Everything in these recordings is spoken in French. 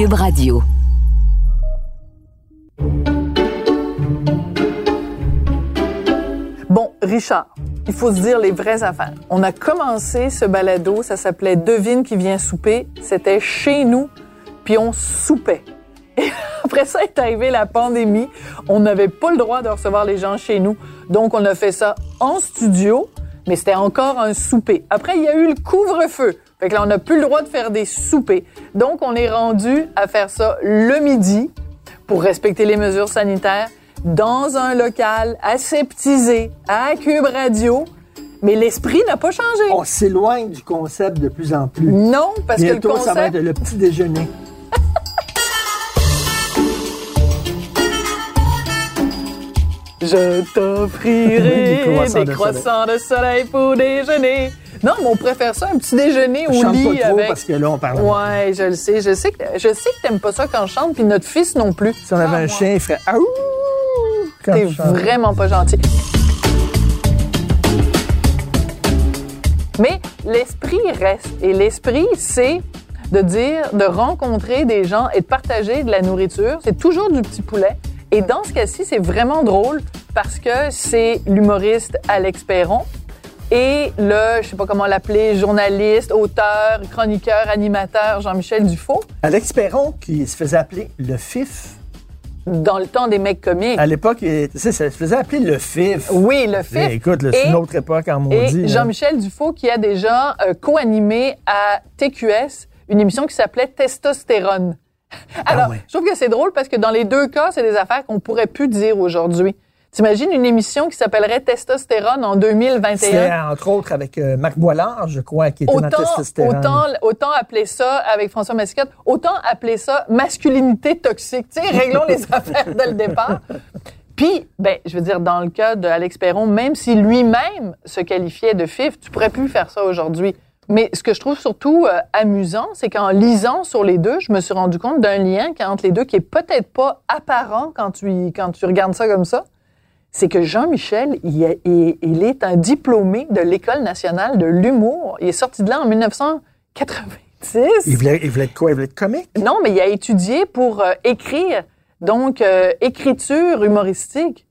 Radio. Bon, Richard, il faut se dire les vraies affaires. On a commencé ce balado, ça s'appelait Devine qui vient souper. C'était chez nous, puis on soupait. Et après ça est arrivé la pandémie. On n'avait pas le droit de recevoir les gens chez nous. Donc, on a fait ça en studio, mais c'était encore un souper. Après, il y a eu le couvre-feu. Fait que là, on n'a plus le droit de faire des soupers. Donc, on est rendu à faire ça le midi pour respecter les mesures sanitaires dans un local aseptisé à Cube Radio. Mais l'esprit n'a pas changé. On s'éloigne du concept de plus en plus. Non, parce que le Bientôt, ça va concept... être le petit déjeuner. Je t'offrirai des croissants des de croissants de soleil pour déjeuner. Non, mais on préfère ça, un petit déjeuner au Je chante lit pas trop avec... parce que là, on parle. Ouais, je le sais. Je sais que, je sais que t'aimes pas ça quand je chante, puis notre fils non plus. Si on avait Ah, un moi. chien, il ferait Aouh! T'es vraiment pas gentil. Mais l'esprit reste. Et l'esprit, c'est de dire, de rencontrer des gens et de partager de la nourriture. C'est toujours du petit poulet. Et dans ce cas-ci, c'est vraiment drôle parce que c'est l'humoriste Alex Perron et le, je sais pas comment l'appeler, journaliste, auteur, chroniqueur, animateur Jean-Michel Dufault Alex Perron, qui se faisait appeler le FIF. dans le temps des mecs comiques. À l'époque, il- tu sais, ça se faisait appeler le FIF. Oui, le fait. Eh, écoute, c'est Et- une autre époque en Et maudit. là. Jean-Michel Dufault qui a déjà euh, co-animé à TQS une émission qui s'appelait Testostérone. Alors, Ah ouais. je trouve que c'est drôle parce que dans les deux cas, c'est des affaires qu'on pourrait plus dire aujourd'hui. T'imagines une émission qui s'appellerait Testostérone en 2021? C'était entre autres avec euh, Marc Boilard, je crois, qui était dans Autant, Testostérone. autant, autant appeler ça, avec François Mascotte, autant appeler ça masculinité toxique. Tu sais, réglons les affaires dès le départ. Puis, ben, je veux dire, dans le cas d'Alex Perron, même si lui-même se qualifiait de fif, tu pourrais plus faire ça aujourd'hui. Mais ce que je trouve surtout euh, amusant, c'est qu'en lisant sur les deux, je me suis rendu compte d'un lien entre les deux qui est peut-être pas apparent quand tu, quand tu regardes ça comme ça. C'est que Jean-Michel, il, est- il- il est un diplômé de l'École nationale de l'humour. Il est sorti de là en 1990. Il voulait, il voulait être quoi? Il voulait être comique? Non, mais il a étudié pour euh, écrire, donc euh, écriture humoristique.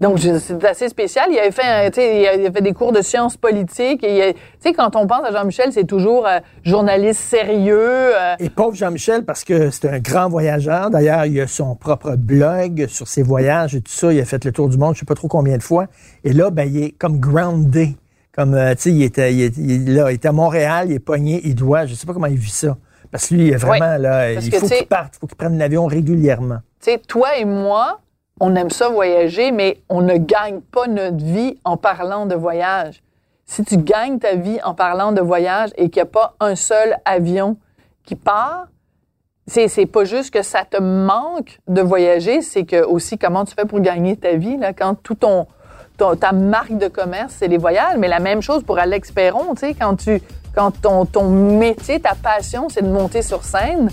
Donc c'est assez spécial. Il avait fait, un- tu sais, il a- il a fait des cours de sciences politiques. Tu sais, quand on pense à Jean-Michel, c'est toujours euh, journaliste sérieux. euh, Et pauvre Jean-Michel, parce que c'est un grand voyageur. D'ailleurs, il a son propre blog sur ses voyages et tout ça. Il a fait le tour du monde, je sais pas trop combien de fois. Et là, ben, il est comme groundé. Comme, euh, tu sais, il était, il, est- il- là, il était à Montréal, il est pogné, il doit, je sais pas comment il vit ça. Parce que lui, il est vraiment, là, il faut qu'il parte, il faut qu'il prenne l'avion régulièrement. Tu sais, toi et moi, on aime ça voyager, mais on ne gagne pas notre vie en parlant de voyage. Si tu gagnes ta vie en parlant de voyage et qu'il n'y a pas un seul avion qui part, c'est, c'est pas juste que ça te manque de voyager, c'est que aussi comment tu fais pour gagner ta vie, quand tout ton, ta marque de commerce, c'est les voyages. Mais la même chose pour Alex Perron, tu quand tu, quand ton, métier, ta passion, c'est de monter sur scène,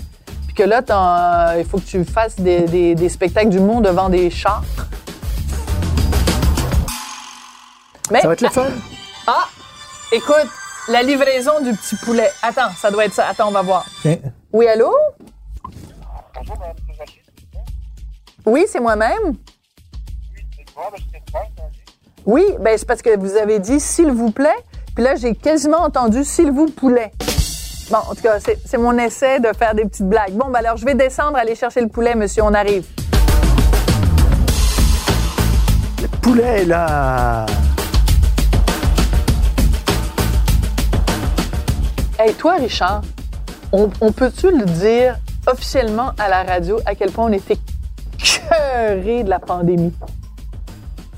que là, il faut que tu fasses des, des, des spectacles d'humour devant des chars. Mais, Ça va être le fun. ah, écoute, la livraison du petit poulet. Attends, ça doit être ça. Attends, on va voir. Oui, allô? Oui, c'est moi-même? Oui, ben c'est parce que vous avez dit s'il vous plaît, puis là j'ai quasiment entendu s'il vous poulet. Bon, en tout cas, c'est c'est mon essai de faire des petites blagues. Bon, ben alors je vais descendre, aller chercher le poulet, monsieur, on arrive. Poulet, là. Hey, toi, Richard, on, on peut-tu le dire officiellement à la radio à quel point on était cœurés de la pandémie?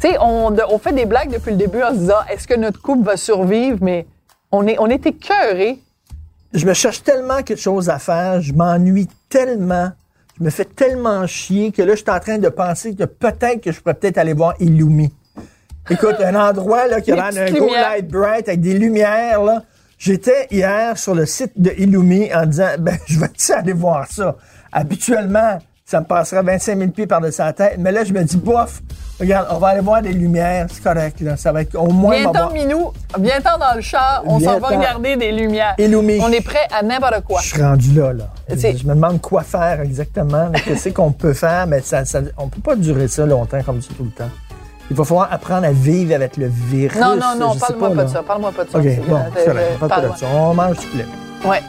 Tu sais, on, on fait des blagues depuis le début en se disant est-ce que notre couple va survivre? Mais on, est, on était cœurés. Je me cherche tellement quelque chose à faire, je m'ennuie tellement, je me fais tellement chier que là, je suis en train de penser que peut-être que je pourrais peut-être aller voir Illumi. Écoute, un endroit là, qui a gros lumières. light bright avec des lumières. Là. J'étais hier sur le site de Illumi en disant, ben, je vais aller voir ça? Habituellement, ça me passerait 25 000 pieds par-dessus la tête. Mais là, je me dis, bof, regarde, on va aller voir des lumières. C'est correct, là. Ça va être au moins... Viens-t'en, voir- Minou. Viens-t'en dans le char. On s'en va regarder des lumières. Illumi. On est prêt à n'importe quoi. Je suis rendu là, là. Je, me demande quoi faire exactement, qu'est-ce qu'on peut faire, mais ça, ça, on peut pas durer ça longtemps comme ça tout le temps. Il va falloir apprendre à vivre avec le virus. Non, non, non, parle-moi pas, de ça. Parle-moi pas de ça. OK, bon, euh, correct, euh, on parle pas parle-moi. de ça. On mange du poulet. Ouais.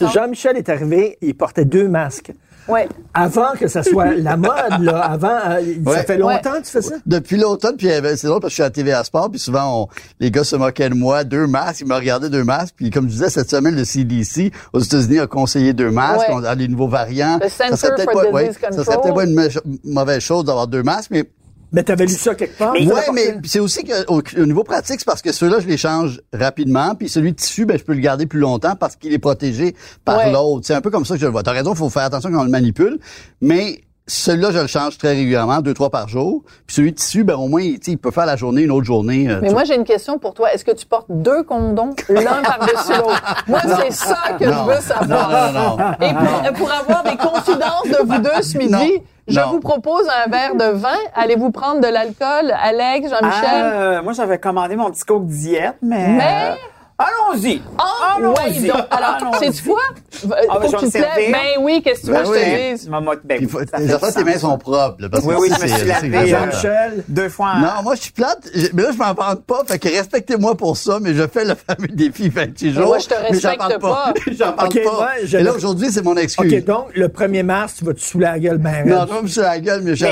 Jean-Michel est arrivé, il portait deux masques. Ouais. Avant que ça soit la mode, là, avant, euh, ça Ouais. fait longtemps que tu fais ça? Depuis l'automne, puis euh, c'est drôle parce que je suis à TVA Sport, puis souvent on- les gars se moquaient de moi, deux masques, ils me regardaient deux masques, puis comme je disais cette semaine le CDC aux États-Unis a conseillé deux masques, Ouais. on a les nouveaux variants. Le Center serait peut-être pas, ça serait peut-être pas une mauvaise chose d'avoir deux masques, mais Mais t'avais lu ça quelque part? L'as mais c'est aussi que au, au niveau pratique, c'est parce que ceux-là, je les change rapidement, puis celui de tissu, ben je peux le garder plus longtemps parce qu'il est protégé par Ouais. l'autre. C'est un peu comme ça que je le vois. T'as raison, il faut faire attention quand on le manipule, mais celui-là, je le change très régulièrement, deux, trois par jour. Puis celui de tissu, ben au moins, tu sais, il peut faire la journée, une autre journée. euh, Mais moi, j'ai une question pour toi. Est-ce que tu portes deux condoms, l'un par-dessus l'autre? Moi, c'est ça que Non. je veux savoir. Non, non, non. Et pour, pour avoir des confidences de vous deux ce midi, Non. je Non. vous propose un verre de vin. Allez-vous prendre de l'alcool, Alex, Jean-Michel? Euh, moi, j'avais commandé mon petit coke diète, mais... Mais- euh, allons-y! Ah, allons-y! ouais, alors, sais-tu quoi? Euh, Ah, ben, faut que tu te lèves. Ben oui, qu'est-ce que tu Ben veux que oui. je te dise? Ma mot- ben, faut, les du tes mains sont propres. là, parce que Oui, oui, je me suis lavé, euh, Jean-Michel, Deux fois en... Non, moi, je suis plate. Mais là, je m'en parle pas. Fait que respectez-moi pour ça, mais je fais le fameux défi 28 jours. moi, je te mais j'en respecte parle pas. j'en parle pas. ouais, je- Et là, aujourd'hui, c'est mon excuse. OK, donc, le 1er mars, tu vas te saouler la gueule ben Non, je vais me sur la gueule, mais je-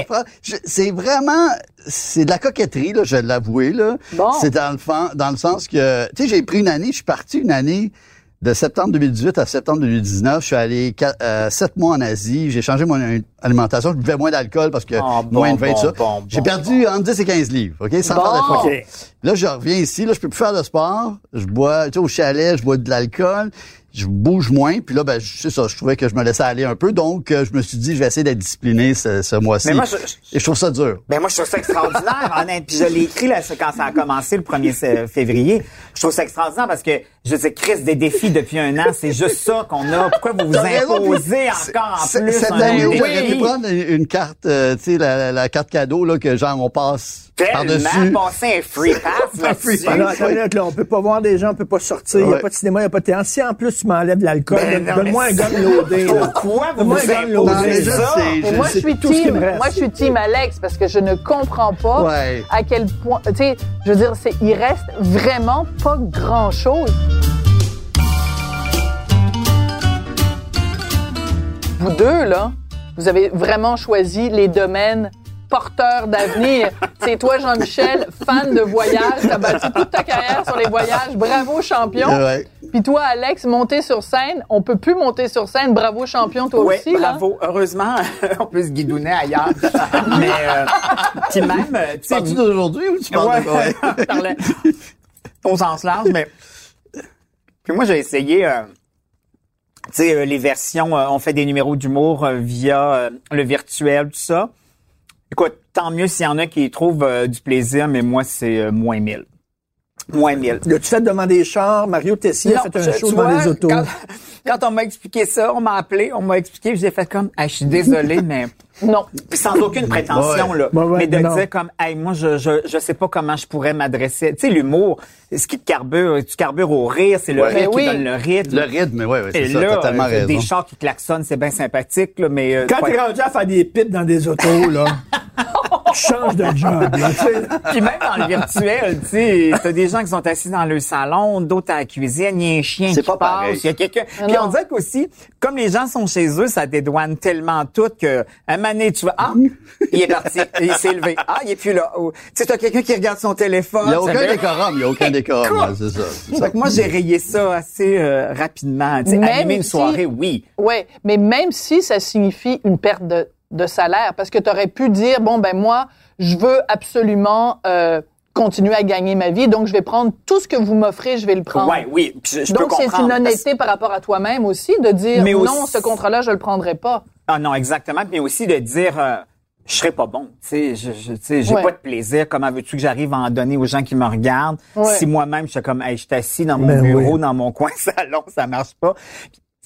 c'est vraiment, c'est de la coquetterie, là, je vais l'avouer, là. Bon. C'est dans le, fan- dans le sens que, tu sais, j'ai pris une année, je suis parti une année de septembre 2018 à septembre 2019. Je suis allé euh, sept mois en Asie. J'ai changé mon alimentation. Je buvais moins d'alcool parce que Ah, bon, moins de 20 bon, ça. bon, j'ai perdu entre 10 et 15 livres, OK? Sans faire d'effort. OK. Là, je reviens ici, là, je peux plus faire de sport. Je bois, tu sais, au chalet, je bois de l'alcool. Je bouge moins. Puis là, ben, je- c'est ça, je trouvais que je me laissais aller un peu. Donc, euh, je me suis dit, je vais essayer d'être discipliné ce, ce mois-ci. Mais moi, je- je- Et je trouve ça dur. Ben moi, je trouve ça extraordinaire, honnête. Puis je l'ai écrit là, c'est quand ça a commencé le 1er sé- février. Je trouve ça extraordinaire parce que je sais, Chris, des défis depuis un an, c'est juste ça qu'on a. Pourquoi vous vous imposez encore en plus Cette un année, défi? Prendre une carte, euh, tu sais, la, la- la carte cadeau, là, que genre, on passe par-dessus. passer un free pass Un free pass. Alors, attends une minute, là, on peut pas voir des gens, on peut pas sortir, il n'y a pas de cinéma, il n'y a pas de théâtre. Si en plus tu m'enlèves de l'alcool, Ben donne-moi un c'est- loadé. là. Pourquoi vous gun imposez ça? moi, je suis tout ce qui team, me reste. moi, je suis team Alex parce que je ne comprends pas à quel point, tu sais, je veux dire, c'est, il reste vraiment pas grand chose. Vous deux, là, vous avez vraiment choisi les domaines porteurs d'avenir. C'est toi, Jean-Michel, fan de voyage. T'as bâti toute ta carrière sur les voyages. Bravo, champion. Ouais. Puis toi, Alex, monter sur scène. On peut plus monter sur scène. Bravo, champion, toi Oui, aussi. là. bravo. Heureusement, on peut se guidonner ailleurs. Mais, euh, puis même, euh, parles-tu d'aujourd'hui ou tu parles Ouais, de quoi? Ouais. je parlais au sens large, mais puis moi j'ai essayé, euh, sais, euh, les versions, euh, on fait des numéros d'humour euh, via le virtuel, tout ça. Écoute, tant mieux s'il y en a qui trouvent du plaisir, mais moi c'est moins mille, moins mille. L'as-tu fait devant des chars? Mario Tessier a fait un je- show tu devant vois, des autos. Quand, quand on m'a expliqué ça, on m'a appelé, on m'a expliqué, j'ai fait comme, Hey, je suis désolé, mais Non. puis sans aucune prétention Ouais. là, Ouais, ouais, mais de non. dire comme hey moi je je je sais pas comment je pourrais m'adresser. Tu sais l'humour, ce qui te carbure, tu carbures au rire, c'est le Ouais. rire Mais qui oui. donne le rythme. Le rythme, ouais, ouais, c'est ça, là, t'as tellement euh, raison. des chars qui klaxonnent, c'est bien sympathique là, mais euh, Quand t'es rendu à faire des pits dans des autos, là, tu changes de job, là, tu sais. Puis même dans le virtuel, tu sais, t'as des gens qui sont assis dans le salon, d'autres à la cuisine, il y a un chien C'est qui pas pareil. passe, il y a quelqu'un. Ah Puis on dirait qu'aussi, comme les gens sont chez eux, ça dédouane tellement tout que un moment donné, tu vois, ah, il est parti, il s'est levé, ah, il est plus là. Oh, Tu sais, t'as quelqu'un qui regarde son téléphone. Il n'y a aucun décorum, il n'y a aucun décorum, c'est ça. ça. Fait que moi, j'ai rayé ça assez euh, rapidement. Tu sais, animer une si- soirée, oui. Ouais, mais même si ça signifie une perte de, de salaire, parce que tu aurais pu dire bon ben moi, je veux absolument euh, continuer à gagner ma vie. Donc, je vais prendre tout ce que vous m'offrez, je vais le prendre. Ouais, oui. Puis je, Donc, c'est une parce- honnêteté par rapport à toi-même aussi de dire Mais non, aussi- ce contrat-là, je le prendrai pas. Ah non, exactement. Mais aussi de dire, euh, je serais pas bon. Tu sais, je, je, tu sais, j'ai Ouais. pas de plaisir. Comment veux-tu que j'arrive à en donner aux gens qui me regardent? Ouais. si moi-même je suis comme, hey, je suis assis dans mon Ben bureau, oui. dans mon coin salon, ça marche pas.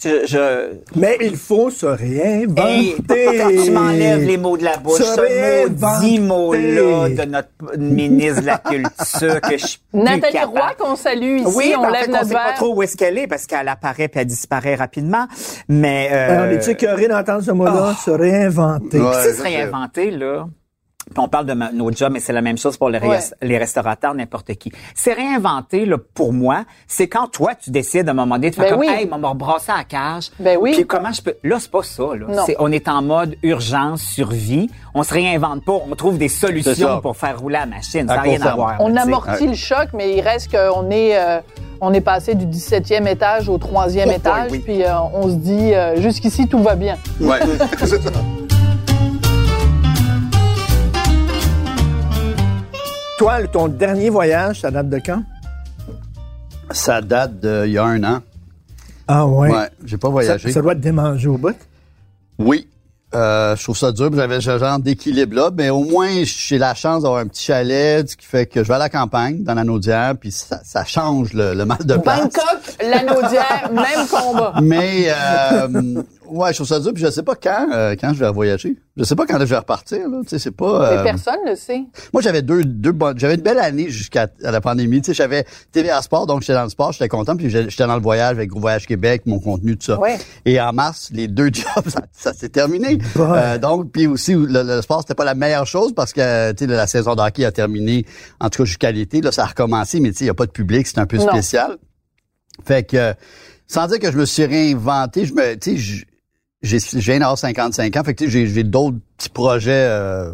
Je, je Mais il faut se Hey, réinventer. quand tu m'enlèves les mots de la bouche, Se ce maudit mot-là de notre ministre de la Culture que je suis Nathalie capable. Roy, qu'on salue ici, Oui, on ben, en lève fait, on notre sait pas trop où est-ce qu'elle est parce qu'elle apparaît puis elle disparaît rapidement. Mais euh, Ben, on est écœuré d'entendre ce mot-là, se réinventer. Ouais. se réinventer, là. Puis on parle de ma- nos jobs, mais c'est la même chose pour les, Ouais. res- les restaurateurs, n'importe qui. C'est réinventer, là, pour moi, c'est quand toi, tu décides à un moment donné de faire Ben comme, oui. hey, on va rebrasser à la cage. Ben oui. Puis comment je peux... Là, c'est pas ça, là. Non. C'est- on est en mode urgence, survie. On se réinvente pas. On trouve des solutions pour faire rouler la machine. Ça n'a rien à voir. On là, amortit le choc, mais il reste qu'on est, euh, on est passé du 17e étage au 3e Oh, étage, oui. puis euh, on se dit, euh, jusqu'ici, tout va bien. Ouais. C'est ça. Toi, ton dernier voyage, ça date de quand? Ça date d'il y a un an. Ah ouais. Ouais, j'ai pas voyagé. ça doit te démanger au bout? Oui. Euh, je trouve ça dur, puis j'avais ce genre d'équilibre là, mais au moins j'ai la chance d'avoir un petit chalet, ce qui fait que je vais à la campagne dans la Naudière, puis ça, ça change le, le mal de place. Bangkok, Lanaudière, même combat. Mais euh, ouais, je trouve ça dur, puis je sais pas quand euh, quand je vais voyager. Je sais pas quand je vais repartir là, tu sais c'est pas Mais euh, personne le sait. Moi, j'avais deux, deux bonnes, j'avais une belle année jusqu'à à la pandémie. Tu sais, j'avais TVA Sport, donc j'étais dans le sport, j'étais content, puis j'étais dans le voyage avec Gros Voyage Québec, mon contenu, tout ça. Ouais. Et en mars, les deux jobs, ça, ça s'est terminé. Bon. Euh, donc, puis aussi, le, le sport, c'était pas la meilleure chose parce que, tu sais, la saison de hockey a terminé, en tout cas jusqu'à l'été. Là, ça a recommencé, mais tu sais, il n'y a pas de public, c'est un peu Non. spécial. Fait que, sans dire que je me suis réinventé, je me, tu sais, j'ai, d'avoir 55 ans, fait que j'ai, j'ai d'autres petits projets euh,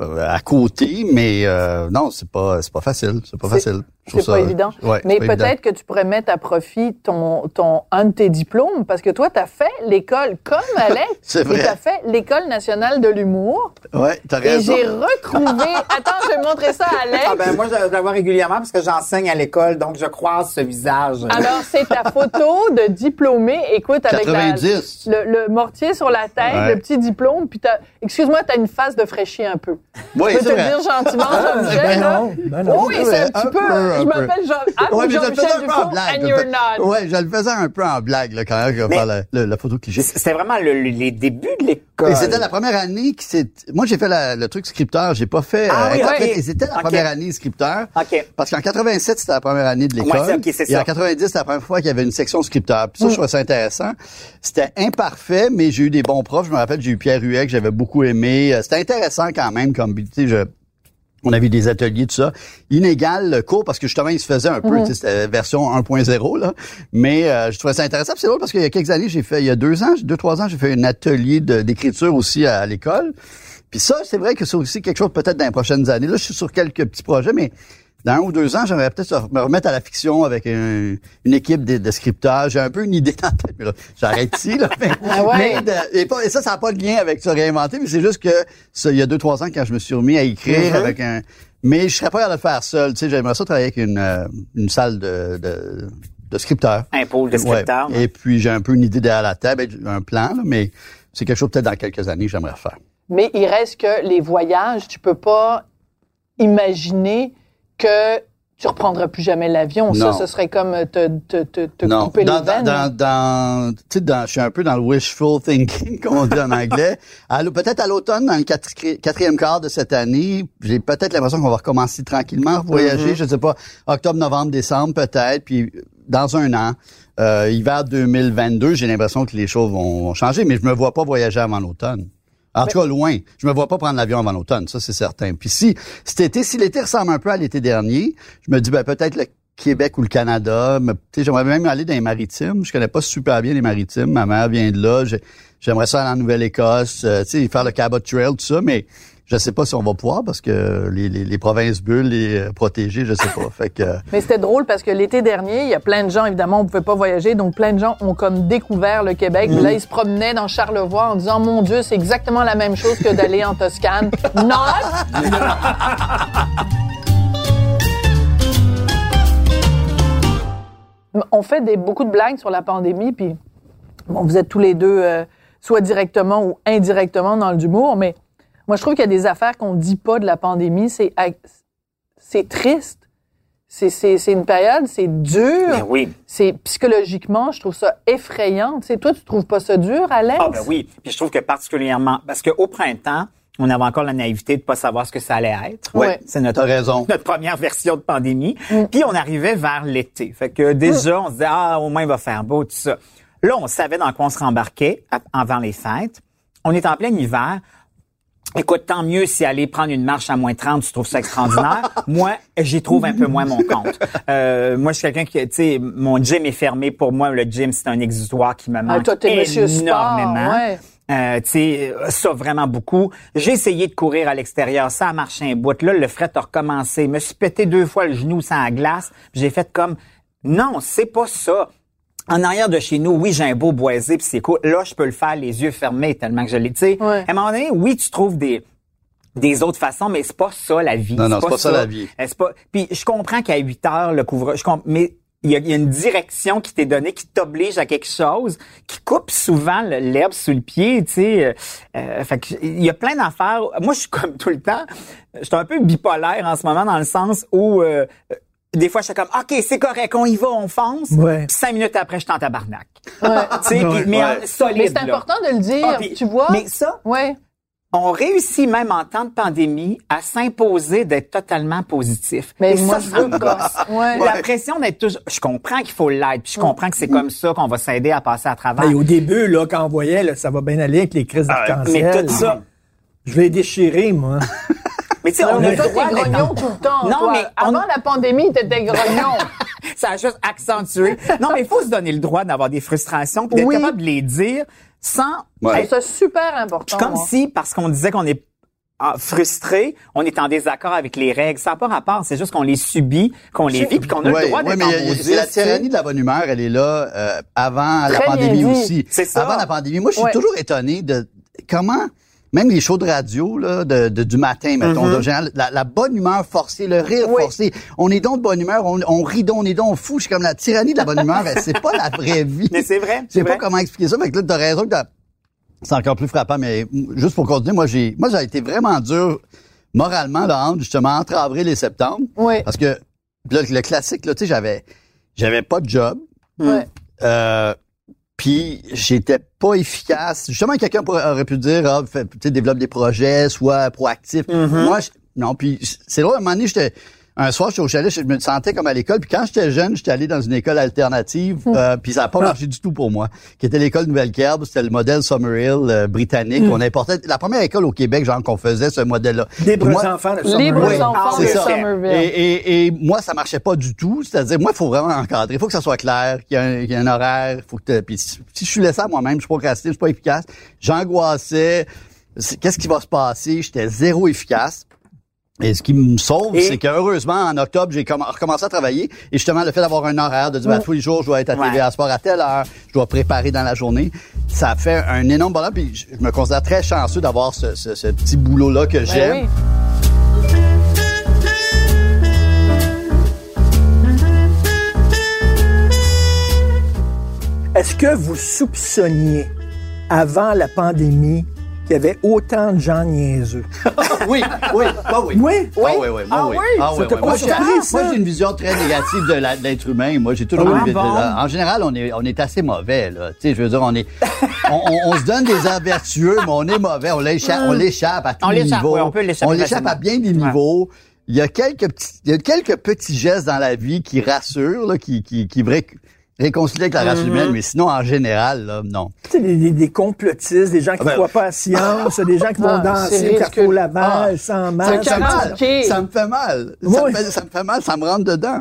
euh, à côté, mais euh, non, c'est pas, c'est pas facile, c'est pas facile. Je C'est pas évident. ouais, Mais peut-être que tu pourrais mettre à profit ton, ton, un de tes diplômes, parce que toi, tu as fait l'école comme Alex. C'est vrai. Et tu as fait l'École nationale de l'humour. Ouais, t'as Et raison. j'ai retrouvé... Attends, je vais montrer ça à Alex. Ah ben moi, je la vois régulièrement parce que j'enseigne à l'école, donc je croise ce visage. Alors, c'est ta photo de diplômé. Écoute, avec la- 90. le, le mortier sur la tête, Ouais. le petit diplôme, puis t'as... Excuse-moi, t'as une face de fraîchi un peu. Oui, Je peux te vrai. dire gentiment, Jean-Michel, Ben non, ben non. Oh oui, c'est un Un petit peu, peu... un je peu. m'appelle Jean... Ah, Ouais, mais je le faisais un peu en blague. and je le you're fais- not. Ouais, je le faisais un peu en blague, là, quand même, Mais- faire la, la- la photo cliché. C'était vraiment le- le- les débuts de l'école. Et c'était la première année qui s'est. Moi, j'ai fait la- le truc scripteur. J'ai pas fait. Ah oui, ok. fait, et c'était la première année scripteur. OK. Parce qu'en 87, c'était la première année de l'école. Ouais, c'est- ok, c'est et ça. en 90, c'était la première fois qu'il y avait une section scripteur. Puis ça, je trouvais ça intéressant. C'était imparfait, mais j'ai eu des bons profs. Je me rappelle, j'ai eu Pierre Huet, que j'avais beaucoup aimé. Euh, C'était intéressant quand même, comme, tu sais, je, on avait des ateliers, tout ça. Inégal le cours, parce que justement, il se faisait un peu, tu sais, version 1.0, là. Mais euh, je trouvais ça intéressant. C'est drôle parce qu'il y a quelques années, j'ai fait, il y a deux ans, deux, trois ans, j'ai fait un atelier d'écriture aussi à, à l'école. Puis ça, c'est vrai que c'est aussi quelque chose peut-être dans les prochaines années. Là, je suis sur quelques petits projets, mais dans un ou deux ans, j'aimerais peut-être me remettre à la fiction avec un- une équipe de, de scripteurs. J'ai un peu une idée dans la tête, mais là, j'arrête ici. Là, mais, Ah ouais? mais de- et, pas- et ça, ça n'a pas de lien avec se réinventer, mais c'est juste que ça, il y a deux, trois ans, quand je me suis remis à écrire Mhm. avec un... Mais je serais pas de le faire seul. Tu sais, j'aimerais ça travailler avec une, euh, une salle de, de, de scripteurs. Un pôle de scripteurs. Ouais. Et puis, j'ai un peu une idée derrière la table, un plan, là, mais c'est quelque chose peut-être dans quelques années que j'aimerais faire. Mais il reste que les voyages, tu peux pas imaginer que tu reprendras plus jamais l'avion. Ça, ce serait comme te, te, te, te non, couper dans, les veines. dans, dans, dans- tu sais, dans, je suis un peu dans le wishful thinking, comme on dit en anglais. Peut-être à l'automne, dans le quatri- quatrième quart de cette année, j'ai peut-être l'impression qu'on va recommencer tranquillement à voyager. Je sais pas, octobre, novembre, décembre, peut-être. Puis dans un an, euh, hiver 2022, j'ai l'impression que les choses vont, vont changer, mais je me vois pas voyager avant l'automne. En tout cas, loin. Je me vois pas prendre l'avion avant l'automne, ça c'est certain. Puis si cet été, si l'été ressemble un peu à l'été dernier, je me dis ben peut-être le Québec ou le Canada. Mais, tu sais, j'aimerais même aller dans les maritimes. Je connais pas super bien les maritimes. Ma mère vient de là. J'ai- J'aimerais ça aller en Nouvelle-Écosse, euh, tu sais, faire le Cabot Trail, tout ça, mais je sais pas si on va pouvoir parce que les, les, provinces bulles, les euh, protégées, je sais pas. Euh, mais c'était drôle parce que l'été dernier, il y a plein de gens, évidemment, on pouvait pas voyager, donc plein de gens ont comme découvert le Québec. Là, ils se promenaient dans Charlevoix en disant, mon Dieu, c'est exactement la même chose que d'aller en Toscane. non! on fait des, beaucoup de blagues sur la pandémie, puis bon, vous êtes tous les deux, euh, soit directement ou indirectement dans le d'humour, mais moi, je trouve qu'il y a des affaires qu'on dit pas de la pandémie. C'est, c'est triste. C'est, c'est, c'est une période, c'est dur. Ben oui. C'est psychologiquement, je trouve ça effrayant. Tu sais, toi, tu trouves pas ça dur, Alex? Ah ben oui. Puis je trouve que particulièrement parce qu'au printemps, on avait encore la naïveté de pas savoir ce que ça allait être. Ouais. C'est notre T'as raison. notre première version de pandémie. Puis on arrivait vers l'été. Fait que déjà, on se disait, ah, au moins, il va faire beau, tout ça. Là, on savait dans quoi on se rembarquait avant les fêtes. On est en plein hiver. Écoute, tant mieux si aller prendre une marche à moins 30, tu trouves ça extraordinaire. moi, j'y trouve un peu moins mon compte. Euh, moi, je suis quelqu'un qui, tu sais, mon gym est fermé. Pour moi, le gym, c'est un exutoire qui me manque Ah, toi, monsieur sport, énormément. ouais. Euh, tu sais, ça vraiment beaucoup. J'ai essayé de courir à l'extérieur, ça a marché un bout. Là, le fret a recommencé. Je me suis pété deux fois le genou sans la glace. J'ai fait comme, non, c'est pas ça. En arrière de chez nous, oui, j'ai un beau boisé, puis c'est cool. Là, je peux le faire les yeux fermés tellement que je l'ai. Tu sais, Ouais. à un moment donné, oui, tu trouves des des autres façons, mais c'est pas ça la vie. Non, non, c'est pas ça, la vie. C'est pas. Puis je comprends qu'à 8 heures le couvre, je comprends, mais il y, a, il y a une direction qui t'est donnée, qui t'oblige à quelque chose, qui coupe souvent l'herbe sous le pied, tu sais. Euh, fait que il y a plein d'affaires. Moi, je suis comme tout le temps, je suis un peu bipolaire en ce moment dans le sens où euh, des fois, je suis comme, OK, c'est correct, on y va, on fonce. Ouais. Puis cinq minutes après, je suis en tabarnak. Ouais. Mais en- Ouais. solide, Mais c'est important de le dire, Ah, puis- tu vois. Mais ça, Ouais. on réussit même en temps de pandémie à s'imposer d'être totalement positif. Mais Et moi, ça, je me pas. gosse. Ouais. La pression d'être toujours... Je comprends qu'il faut l'être, puis je comprends que c'est comme ça qu'on va s'aider à passer à travers. Ben, au début, là, quand on voyait, là, ça va bien aller avec les crises mais d'arc-en-ciel. tout ça... Je vais déchirer, moi. Mais tu sais, on a d'être grognon tout le temps. Non, toi. mais on- Avant la pandémie, t'étais grognon. Ça a juste accentué. Non, mais il faut se donner le droit d'avoir des frustrations, puis d'être Oui. capable de les dire sans... Ouais. C'est super important. Comme moi. si, parce qu'on disait qu'on est ah, frustré, on est en désaccord avec les règles. Ça n'a pas rapport, c'est juste qu'on les subit, qu'on les vit, puis qu'on a Ouais, le droit ouais, d'être mais la tyrannie de la bonne humeur, elle est là euh, avant la pandémie aussi. C'est ça. Avant la pandémie, moi je suis Ouais. toujours étonné de comment même les shows de radio là, de, de- du matin, mettons, de général, la, la bonne humeur forcée, le rire Oui. forcé, on est donc de bonne humeur, on, on rit donc, on est donc fou. Je suis comme la tyrannie de la bonne humeur, c'est pas la vraie vie. Mais c'est vrai, Je sais c'est pas comment expliquer ça, mais que là, t'as raison que c'est encore plus frappant, mais juste pour continuer, moi j'ai moi j'ai été vraiment dur moralement là, justement entre avril et septembre. Oui. Parce que là, le classique, là, tu sais, j'avais j'avais pas de job. Ouais. Euh, puis j'étais pas efficace. Justement, quelqu'un aurait pu dire, ah, sais, développe des projets, sois proactif. Moi, je- non. Puis c'est drôle. À un moment donné, j'étais un soir, j'étais au chalet, je me sentais comme à l'école. Puis quand j'étais jeune, j'étais allé dans une école alternative. euh, puis ça a pas marché du tout pour moi. Qui était l'école Nouvelle-Kerbe. C'était le modèle Summerhill euh, britannique. On importait la première école au Québec, genre qu'on faisait ce modèle-là. Libres Moi- enfants de Libre Summerhill. enfants c'est de ça. Somerville. Et, et, et moi, ça marchait pas du tout. C'est-à-dire, moi, il faut vraiment encadrer. Il faut que ça soit clair, qu'il y ait un, qu'il y ait un horaire. Faut que puis si, si je suis laissé à moi-même, je suis procrastiné, je suis pas efficace. J'angoissais. Qu'est-ce qui va se passer? J'étais zéro efficace. Et ce qui me sauve, Et- c'est que heureusement, en octobre, j'ai comm- recommencé à travailler. Et justement, le fait d'avoir un horaire, de dire, ben, tous les jours, je dois être à Ouais. TVA Sport à telle heure, je dois préparer dans la journée, ça fait un énorme bonheur. Puis je me considère très chanceux d'avoir ce, ce- ce petit boulot-là que j'aime. Oui. Est-ce que vous soupçonniez, avant la pandémie, qu'il y avait autant de gens niaiseux? oui, oui, bah oui. Oui? Ah oui, oui, moi, Ah oui. oui? Ah oui, oui. Moi, j'ai- une vision très négative de l'être humain. Moi, j'ai toujours Ah eu- bon? En général, on est, on est assez mauvais, là. Tu sais, je veux dire, on est, on, on- on se donne des airs vertueux, mais on est mauvais. On l'échappe, on l'échappe à tous les niveaux. oui, on peut l'échapper On l'échappe à bien des niveaux. Il y a quelques petits, il y a quelques petits gestes dans la vie qui rassurent, là, qui, qui, qui ré- réconcilient avec la race Mm-hmm. humaine, mais sinon, en général, là, non. Tu sais, des, des- des complotistes, des gens qui Ah ben- croient pas à la science, des gens qui vont Ah, danser c'est au Carrefour. Laval sans masque. Ça me fait mal. Ok. Ça me fait mal. Ça, me fait, ça me fait mal. Ça me rentre dedans.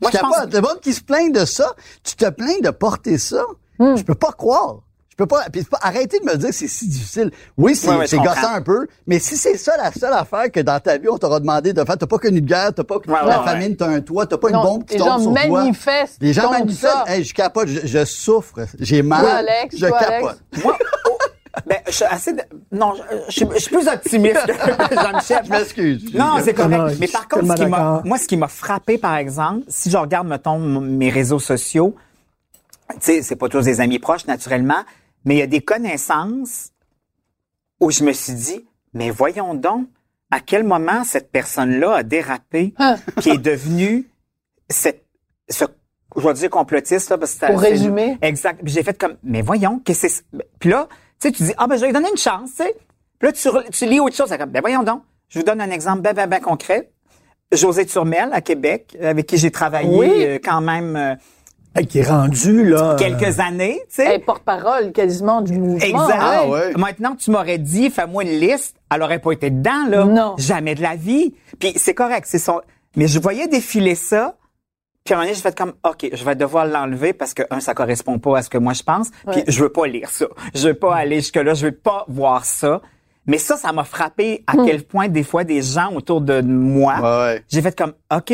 Moi, je je pense- capote. Le monde qui se plaint de ça, tu te plains de porter ça? Hmm. Je peux pas croire. Je peux pas. Puis arrêtez de me dire que c'est si difficile. Oui, c'est Ouais, gossant un peu, mais si c'est ça la seule affaire que dans ta vie on t'aura demandé de faire, t'as pas connu de guerre, t'as pas Ouais, la ouais, famine, t'as un toit, t'as pas Non, une bombe qui les tombe gens sur toi. manifestent Les gens manifestent. ça. Hey, je capote, je, je souffre, j'ai mal, Toi, Alex, je toi, capote. Alex. Moi, oh, ben, je suis assez. de- non, je, je suis- je suis plus optimiste que Jean-Michel. Je m'excuse. Non, c'est correct. non, Mais suis par contre, ce qui moi, ce qui m'a frappé, par exemple, si je regarde, mettons, mes réseaux sociaux, tu sais, c'est pas tous des amis proches, naturellement, mais il y a des connaissances où je me suis dit, mais voyons donc, à quel moment cette personne-là a dérapé, Hein. qui est devenue cette, ce, je vais dire complotiste, là, parce que Pour résumer. Exact. Puis j'ai fait comme, mais voyons, qu'est-ce que c'est, puis là, tu sais, tu dis, ah, ben, je vais lui donner une chance, tu sais. Puis là, tu, lis autre chose, comme, ben, voyons donc. Je vous donne un exemple ben, ben, ben concret. José Turmel, à Québec, avec qui j'ai travaillé Oui. euh, quand même euh, qui est rendu, là. quelques années, tu sais. Porte-parole quasiment du mouvement. Exact. Ah ouais. Maintenant que tu m'aurais dit, fais-moi une liste, elle aurait pas été dedans, là. Non. Jamais de la vie. Puis c'est correct, c'est son. Mais je voyais défiler ça. Puis à un moment donné, j'ai fait comme, OK, je vais devoir l'enlever parce que, un, ça correspond pas à ce que moi je pense. Puis je veux pas lire ça. Je veux pas aller jusque-là. Je veux pas voir ça. Mais ça, ça m'a frappé à quel point, des fois, des gens autour de moi, Ouais, ouais. j'ai fait comme, OK,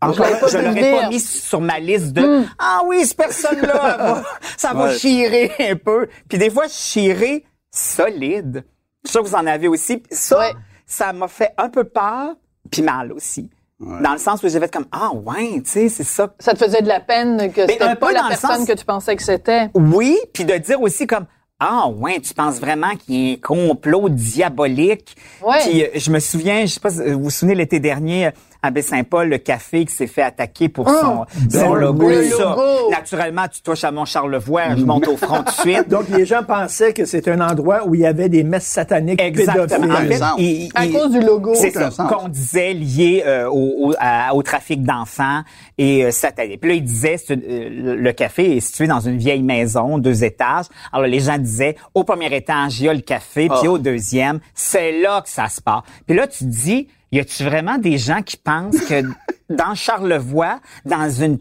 encore Je l'aurais pas mis sur ma liste de, ah oui, cette personne-là, ça va Ouais. chirer un peu. Puis des fois, chirer solide. Je suis sûr que vous en avez aussi. Ça, Ouais. ça m'a fait un peu peur, puis mal aussi. Dans le sens où j'ai fait comme, ah ouais, tu sais, c'est ça. Ça te faisait de la peine que un c'était pas la personne sens- que tu pensais que c'était? Oui, puis de dire aussi comme, ah ouais, tu penses vraiment qu'il y a un complot diabolique. Ouais. Puis euh, je me souviens, je sais pas si vous vous souvenez l'été dernier à Baie-Saint-Paul, le café qui s'est fait attaquer pour son, son Ben logo. oui. et Le ça. logo. Naturellement, tu touches à mon Charlevoix, je monte au front tout de suite. Donc, les gens pensaient que c'était un endroit où il y avait des messes sataniques Exactement. En pédophiles. fait, sens. il- À il- cause du logo. C'est ça, qu'on disait lié euh, au, au, à- au trafic d'enfants et euh, satanique. Puis là, il disait, euh, le- café est situé dans une vieille maison, deux étages. Alors les gens disaient, au premier étage, il y a le café, puis Ah. au deuxième, c'est là que ça se passe. Puis là, tu te dis, y a-tu vraiment des gens qui pensent que dans Charlevoix, dans une,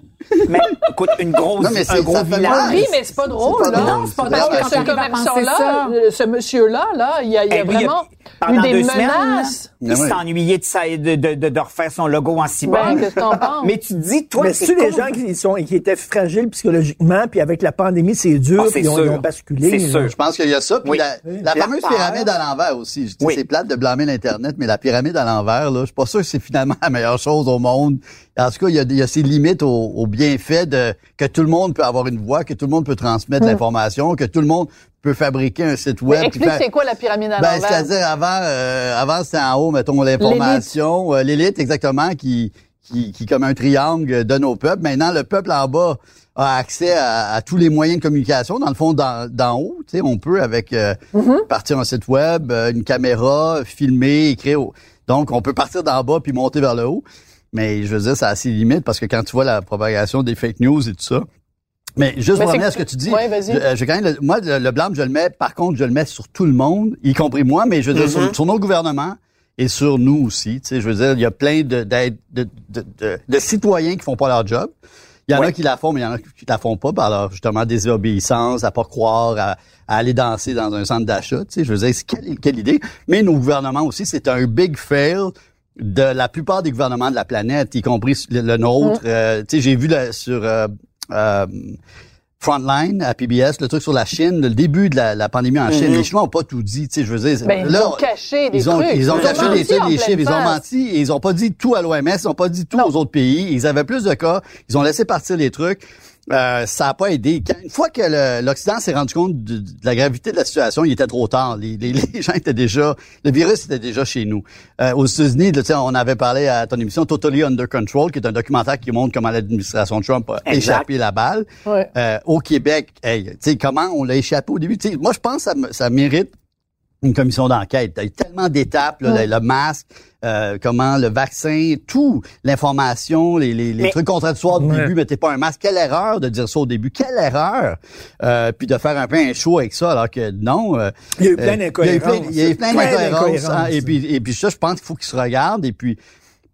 mais, écoute, une grosse, Non, mais c'est- un gros village. Oui, mais c'est pas drôle, pas là. Non, c'est pas drôle. pas Parce que Quand commerçant-là, ça. euh, ce monsieur-là, là, il y a, il y a Eh oui, vraiment eu des deux semaines, menaces. il oui. s'est ennuyé de, ça, de, de, de, de refaire son logo en. Ben, penses? Mais tu te dis, toi, Mais c'est des con- gens qui sont qui étaient fragiles psychologiquement, puis avec la pandémie, c'est dur, Ah, puis ils ont, sûr. ils ont basculé. C'est sûr. Je pense qu'il y a ça. Puis Oui. la, la La fameuse pyramide à l'envers aussi. Je dis, Oui. C'est plate de blâmer l'Internet, mais la pyramide à l'envers, là, je suis pas sûr que c'est finalement la meilleure chose au monde. En tout cas, il y a, il y a ses limites au, au bienfait de que tout le monde peut avoir une voix, que tout le monde peut transmettre l'information, que tout le monde peut fabriquer un site web. Mais explique c'est quoi la pyramide à Ben, l'envers. c'est-à-dire avant, euh, avant c'était en haut, mettons l'information, euh, l'élite exactement qui, qui, qui comme un triangle euh, donne au peuple. Maintenant, le peuple en bas a accès à, à tous les moyens de communication. Dans le fond, d'en haut, tu sais, on peut avec euh, partir un site web, euh, une caméra, filmer, écrire. Donc, on peut partir d'en bas puis monter vers le haut. Mais je veux dire, ça a ses limites parce que quand tu vois la propagation des fake news et tout ça. Mais juste pour revenir à ce que tu dis, Ouais, vas-y. je- je gagne le- moi, le, le blâme, je le mets, par contre, je le mets sur tout le monde, y compris moi, mais je veux dire, sur, sur nos gouvernements et sur nous aussi. Tu sais, je veux dire, il y a plein de, de, de, de, de citoyens qui font pas leur job. Il y en a qui la font, mais il y en a qui la font pas par leur, justement, désobéissance, à pas croire, à, à aller danser dans un centre d'achat. Tu sais, je veux dire, c'est quelle, quelle idée? Mais nos gouvernements aussi, c'est un big fail de la plupart des gouvernements de la planète, y compris le, le nôtre. Euh, tu sais, j'ai vu sur euh, euh, Frontline à PBS, le truc sur la Chine, le début de la, la pandémie en Chine. Les Chinois ont pas tout dit, tu sais, je veux dire. Ben, ils là, ont caché des ils ont, trucs. Ils ont Ils ont caché des trucs, pleine chiffres, ils ont menti, et ils ont pas dit tout à l'OMS, ils ont pas dit tout Non. aux autres pays. Ils avaient plus de cas, ils ont laissé partir les trucs. Euh, ça a pas aidé. Quand- une fois que l'Occident s'est rendu compte de, de la gravité de la situation, il était trop tard. Les, les- les gens étaient déjà, le virus était déjà chez nous. Euh, aux États-Unis, on avait parlé à ton émission Totally Under Control, qui est un documentaire qui montre comment l'administration Trump a Exact. échappé la balle. Ouais. Euh, au Québec, hey, tu sais, comment on l'a échappé au début? Moi, je pense que ça, mérite une commission d'enquête. Il y a eu tellement d'étapes, là, Ouais. le, le masque, euh, comment le vaccin, tout, l'information, les, les, les Mais- trucs contradictoires du Ouais. début, mettez pas un masque. Quelle erreur de dire ça au début. Quelle erreur! Euh, puis de faire un peu un show avec ça, alors que non. euh, Il y a eu plein euh, d'incohérences. Il y a eu plein, Plein d'incohérences. d'incohérences. hein, et puis, et puis ça, je pense qu'il faut qu'ils se regardent. Et puis,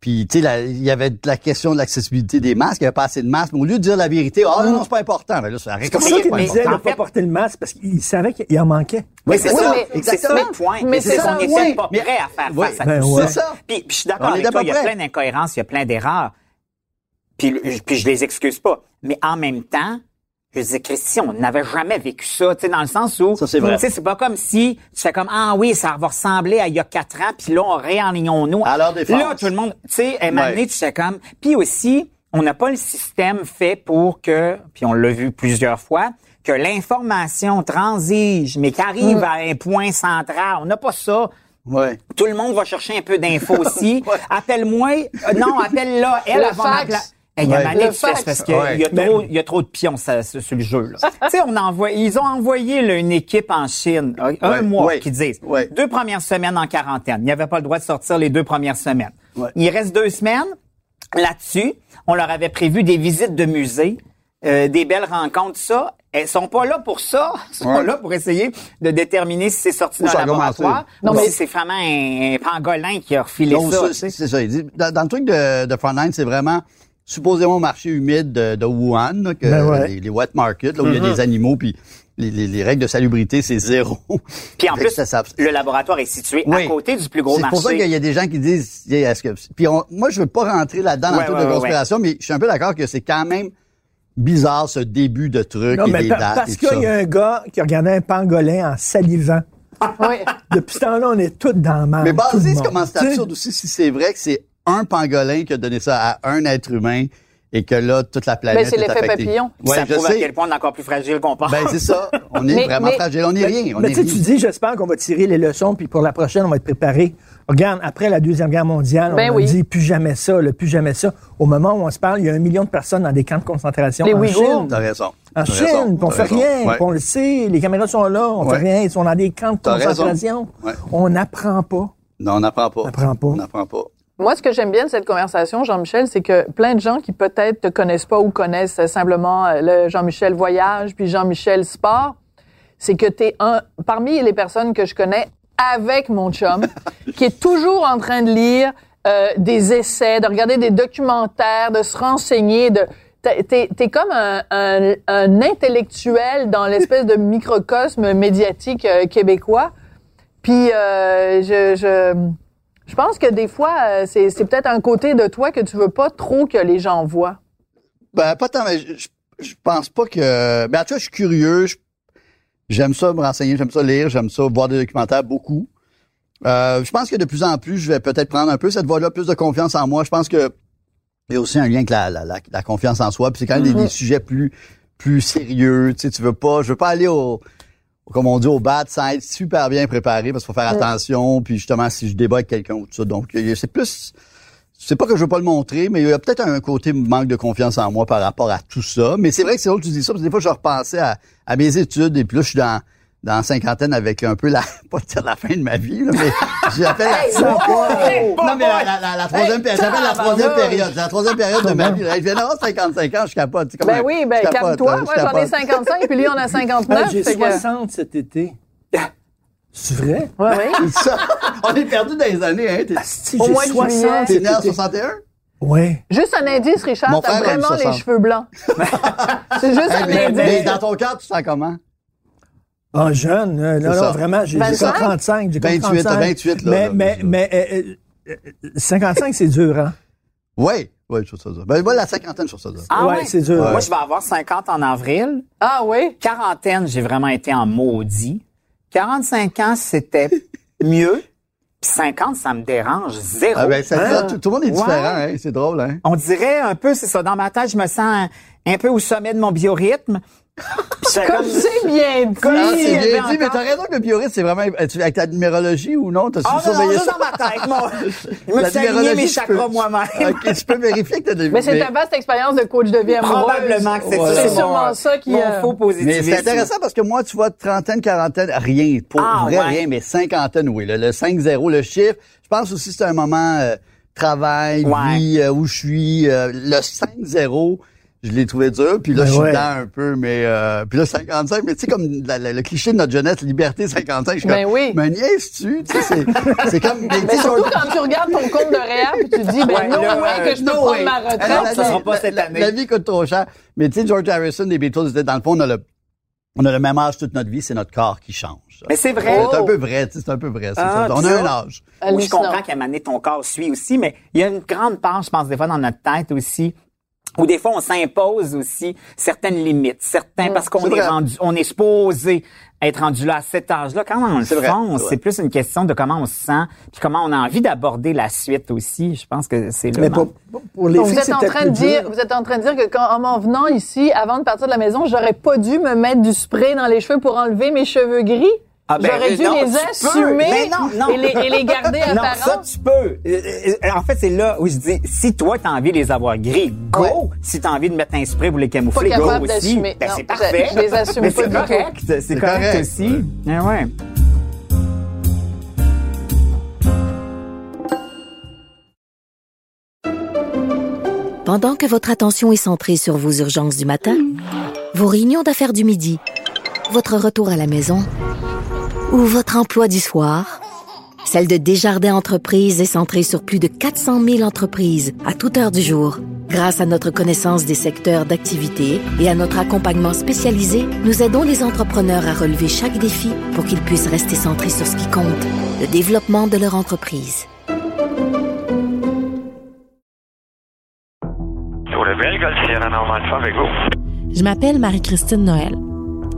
puis tu sais, il y avait la question de l'accessibilité des masques. Il n'y avait pas assez de masques. Mais au lieu de dire la vérité, ah non, non, c'est pas important. Ben là, ça C'est pour ça qu'il disait de ne pas porter le masque, parce qu'il savait qu'il en manquait. Oui, c'est ça. mais- C'est ça exactement. le point. Mais Mais c'est c'est ça, qu'on n'était pas Mais- prêt à faire Oui, face à ben tout ouais. ça. C'est ça. Puis, puis je suis d'accord avec toi, il y a plein d'incohérences, il y a plein d'erreurs. Puis, puis je les excuse pas. Mais en même temps, je disais, Christian, on n'avait jamais vécu ça, tu sais, dans le sens où, Ça, c'est vrai. tu sais, c'est pas comme si tu fais comme, ah oui, ça va ressembler à il y a quatre ans, puis là, on réalignons-nous. À leur défense. Là, tout le monde, tu sais, à un moment Ouais. donné, tu fais comme, puis aussi, on n'a pas le système fait pour que, puis on l'a vu plusieurs fois, que l'information transige, mais qu'arrive Mm. à un point central. On n'a pas ça. Ouais. Tout le monde va chercher un peu d'infos aussi. Appelle-moi. Euh, non, appelle-là. Elle, Le Il y a Ouais. c'est parce qu'il Ouais. y, a Mais- trop- il y a trop de pions ça- sur sur le jeu. là. tu sais, on envoie, ils ont envoyé là, une équipe en Chine, un Ouais. mois, Ouais. qui disent Ouais. deux premières semaines en quarantaine. Il n'y avait pas le droit de sortir les deux premières semaines. Ouais. Il reste deux semaines. Là-dessus, on leur avait prévu des visites de musées, euh, des belles rencontres, ça. Elles sont pas là pour ça. Elles sont Ouais. là pour essayer de déterminer si c'est sorti d'un laboratoire. Non, ou mais- si c'est vraiment un, un pangolin qui a refilé Donc, ça. c'est ça. Il dit, dans, dans le truc de, de Frontline, c'est vraiment supposément au marché humide de, de Wuhan, là, que Ben ouais. les, les wet markets, là où il y a des animaux, puis les, les, les règles de salubrité, c'est zéro. Puis en plus, ça- ça- le laboratoire est situé Oui. à côté du plus gros C'est marché. pour ça qu'il y a des gens qui disent, est-ce que, puis on- moi, je veux pas rentrer là-dedans dans Ouais, le truc ouais, de ouais, conspiration, mais je suis un peu d'accord que c'est quand même bizarre ce début de truc Non, et mais des pa- dates parce qu'il y a un gars qui regardait un pangolin en salivant. Oui. Depuis ce temps-là, on est tous dans le mal. Mais basé, c'est comment c'est absurde aussi si c'est vrai que c'est un pangolin qui a donné ça à un être humain et que là, toute la planète Ben, c'est est l'effet papillon. Ouais, ça je prouve à quel point on est encore plus fragile qu'on pense. Ben, c'est ça. On est Mais- vraiment mais- fragile. On n'est rien. On Mais est tu sais, tu rien. dis, j'espère qu'on va tirer les leçons, puis pour la prochaine, on va être préparé. Regarde, après la Deuxième Guerre mondiale, Ben on a oui. dit plus jamais ça, le plus jamais ça. Au moment où on se parle, il y a un million de personnes dans des camps de concentration Les en Ouïghours. Chine. T'as raison. En T'as Chine, raison. on fait raison. rien, Ouais. on le sait, les caméras sont là, on Ouais. fait rien, ils sont dans des camps de concentration. Ouais. On n'apprend pas. Non, on n'apprend pas. On n'apprend pas. On n'apprend pas. Moi, ce que j'aime bien de cette conversation, Jean-Michel, c'est que plein de gens qui peut-être te connaissent pas ou connaissent simplement euh, le Jean-Michel Voyage puis Jean-Michel Sport, c'est que tu es un parmi les personnes que je connais avec mon chum qui est toujours en train de lire euh, des essais, de regarder des documentaires, de se renseigner, de T'es, t'es comme un, un- un intellectuel dans l'espèce de microcosme médiatique euh, québécois. Puis euh, je, je, je pense que des fois, euh, c'est, c'est peut-être un côté de toi que tu veux pas trop que les gens voient. Ben, pas tant, mais je, je- pense pas que. Ben, en tout cas, je suis curieux. je- J'aime ça me renseigner, j'aime ça lire, j'aime ça voir des documentaires beaucoup. Euh, je pense que de plus en plus, je vais peut-être prendre un peu cette voie-là, plus de confiance en moi. Je pense que il y a aussi un lien avec la, la, la, la confiance en soi. Puis c'est quand même des, des sujets plus plus sérieux. Tu sais, tu veux pas, je veux pas aller au, comme on dit, au bad être super bien préparé parce qu'il faut faire attention. Puis justement, si je débat avec quelqu'un ou tout ça, donc a- c'est plus c'est pas que je veux pas le montrer, mais il y a peut-être un côté manque de confiance en moi par rapport à tout ça. Mais c'est vrai que c'est drôle que tu dis ça, parce que des fois, je repensais à, à mes études, et puis là, je suis dans, dans la cinquantaine avec un peu la, pas dire la fin de ma vie, là, mais j'appelle la, non, mais la, la, la, la troisième période, j'appelle la troisième période, c'est la troisième période de ma vie. là. Je viens d'avoir 55 ans, je capote. Comme Ben un- oui, ben calme-toi. hein, Moi, je j'en ai capote. 55, puis lui, on a 59. Ah, J'ai fait que- 60 cet été. C'est vrai? Ça, on est perdu dans les années, hein. Au de 60 juillet. t'es né en été. 61? Ouais. Juste un indice, Richard, t'as vraiment les 60. cheveux blancs. c'est juste Hey, un mais, indice. mais dans ton cœur, tu sens comment? Ah, jeune. euh, non, ça. vraiment, j'ai j'ai 25? comme 35. J'ai comme 28, 35. 28, là, Mais, là, mais, euh, euh, 55, c'est dur, hein? Oui, oui, je trouve ça dur. Ben, moi, la cinquantaine, je trouve ça dur. Ah ouais, ouais? c'est dur. Moi, je vais avoir 50 en avril. Ah oui? Quarantaine, j'ai vraiment été en maudit. 45 ans, c'était mieux. Puis 50, ça me dérange zéro. Ah ben, ça, Hein? ça, tout, tout le monde est Ouais. différent, hein. C'est drôle, hein? On dirait un peu, c'est ça, dans ma tête, je me sens un, un peu au sommet de mon biorhythme. C'est Comme c'est bien dit. C'est bien dit, mais t'as raison que le c'est vraiment, tu- avec ta numérologie ou non? T'as-tu Ah surveillé ça? dans ma tête, moi. Je me suis aligné mes chakras peux- moi-même. Ok, tu peux vérifier que t'as des... Mais c'est ta vaste expérience de coach de vie amoureuse. Probablement que c'est ça. C'est mon- sûrement ça qui, Mon euh, faux Mais positivisme. c'est intéressant parce que moi, tu vois, trentaine, quarantaine, rien. Pour Ah, vrai, ouais. rien, mais cinquantaine, oui. Le, le 5-0, le chiffre. Je pense aussi que c'est un moment euh, travail, Ouais. vie, euh, où je suis. euh, le 5-0, je l'ai trouvé dur. Puis là, Ben je suis ouais. dedans un peu, mais... Euh, puis là, 55, mais tu sais, comme la- la- le cliché de notre jeunesse, liberté 55, je suis Ben comme... oui. Mais niaises-tu? Tu sais, c'est, c'est comme... mais tu Mais sais, surtout quand tu regardes ton compte de réel puis tu te dis, ben Ouais, no way euh, que je peux No prendre way. ma retraite. la ça sera pas cette la- année. La vie coûte trop cher. Mais tu sais, George Harrison des Beatles, dans le fond, on a le, on a le même âge toute notre vie, c'est notre corps qui change. Mais c'est vrai. C'est un peu vrai, tu sais, c'est un peu vrai. c'est Ah, ça. On a un âge. Oui, je comprends qu'à un moment donné, ton corps suit aussi, mais il y a une grande part, je pense, des fois, dans notre tête aussi, Ou des fois, on s'impose aussi certaines limites, certains, parce qu'on est vrai. rendu, on est supposé être rendu là à cet âge-là. Quand on le fond, c'est plus une question de comment on se sent, puis comment on a envie d'aborder la suite aussi. Je pense que c'est là. Mais pour, pour les Donc, filles, vous êtes en train de dire, dur. vous êtes en train de dire que quand, en m'en venant ici, avant de partir de la maison, j'aurais pas dû me mettre du spray dans les cheveux pour enlever mes cheveux gris? Ah ben, j'aurais dû non, les assumer non, non. Et, les, et les garder Non, apparents. ça, tu peux. Euh, euh, En fait, c'est là où je dis, si toi, t'as envie de les avoir gris, go! Ouais. Si t'as envie de mettre un spray pour les camoufler, go aussi. Ben, Non, c'est parfait. je les assume Mais pas c'est correct. C'est correct, correct, aussi. Ah ouais. Pendant que votre attention est centrée sur vos urgences du matin, vos réunions d'affaires du midi, votre retour à la maison ou votre emploi du soir, celle de Desjardins Entreprises est centrée sur plus de 400 000 entreprises à toute heure du jour. Grâce à notre connaissance des secteurs d'activité et à notre accompagnement spécialisé, nous aidons les entrepreneurs à relever chaque défi pour qu'ils puissent rester centrés sur ce qui compte, le développement de leur entreprise. Je m'appelle Marie-Christine Noël.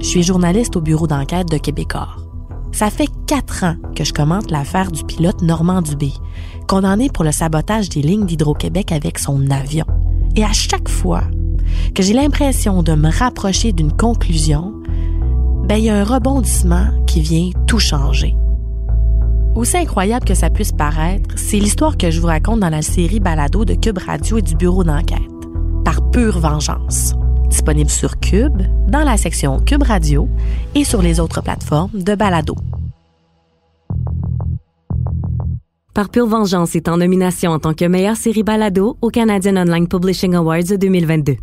Je suis journaliste au bureau d'enquête de Québecor. Ça fait quatre ans que je commente l'affaire du pilote Normand Dubé, condamné pour le sabotage des lignes d'Hydro-Québec avec son avion. Et à chaque fois que j'ai l'impression de me rapprocher d'une conclusion, ben il y a un rebondissement qui vient tout changer. Aussi incroyable que ça puisse paraître, c'est l'histoire que je vous raconte dans la série Balado de Cube Radio et du bureau d'enquête, par pure vengeance. Disponible sur Cube, dans la section Cube Radio et sur les autres plateformes de Balado. Par pure vengeance est en nomination en tant que meilleure série balado au Canadian Online Publishing Awards 2022.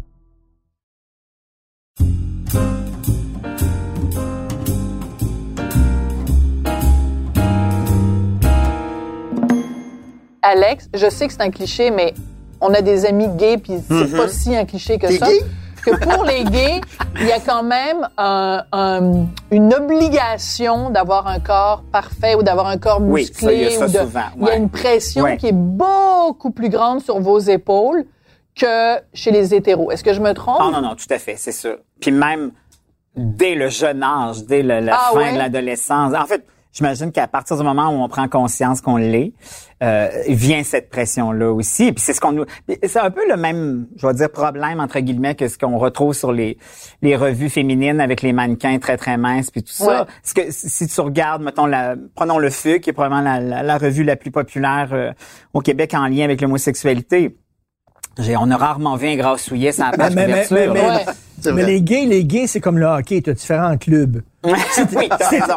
Alex, je sais que c'est un cliché, mais on a des amis gays, puis c'est pas si un cliché que ça. gay? Que pour les gays, il y a quand même un- un- une obligation d'avoir un corps parfait ou d'avoir un corps Oui, musclé. ça, il y a ça de- souvent, Il y a une pression Ouais. qui est beaucoup plus grande sur vos épaules que chez les hétéros. Est-ce que je me trompe? Ah non, non, tout à fait, c'est sûr. Puis même dès le jeune âge, dès le- la Ah fin ouais? de l'adolescence. En fait, j'imagine qu'à partir du moment où on prend conscience qu'on l'est, euh, vient cette pression-là aussi. Puis c'est ce qu'on nous, c'est un peu le même, je vais dire problème entre guillemets que ce qu'on retrouve sur les les revues féminines avec les mannequins très très minces puis tout ça. Ouais. Parce que si tu regardes, mettons la, prenons le FUC, qui est probablement la, la, la revue la plus populaire euh, au Québec en lien avec l'homosexualité. J'ai, on a rarement vu un grassouillet sans la page Mais- mais- mais- mais-. Ouais. Les gays, les gays, c'est comme le hockey, tu as différents clubs. oui,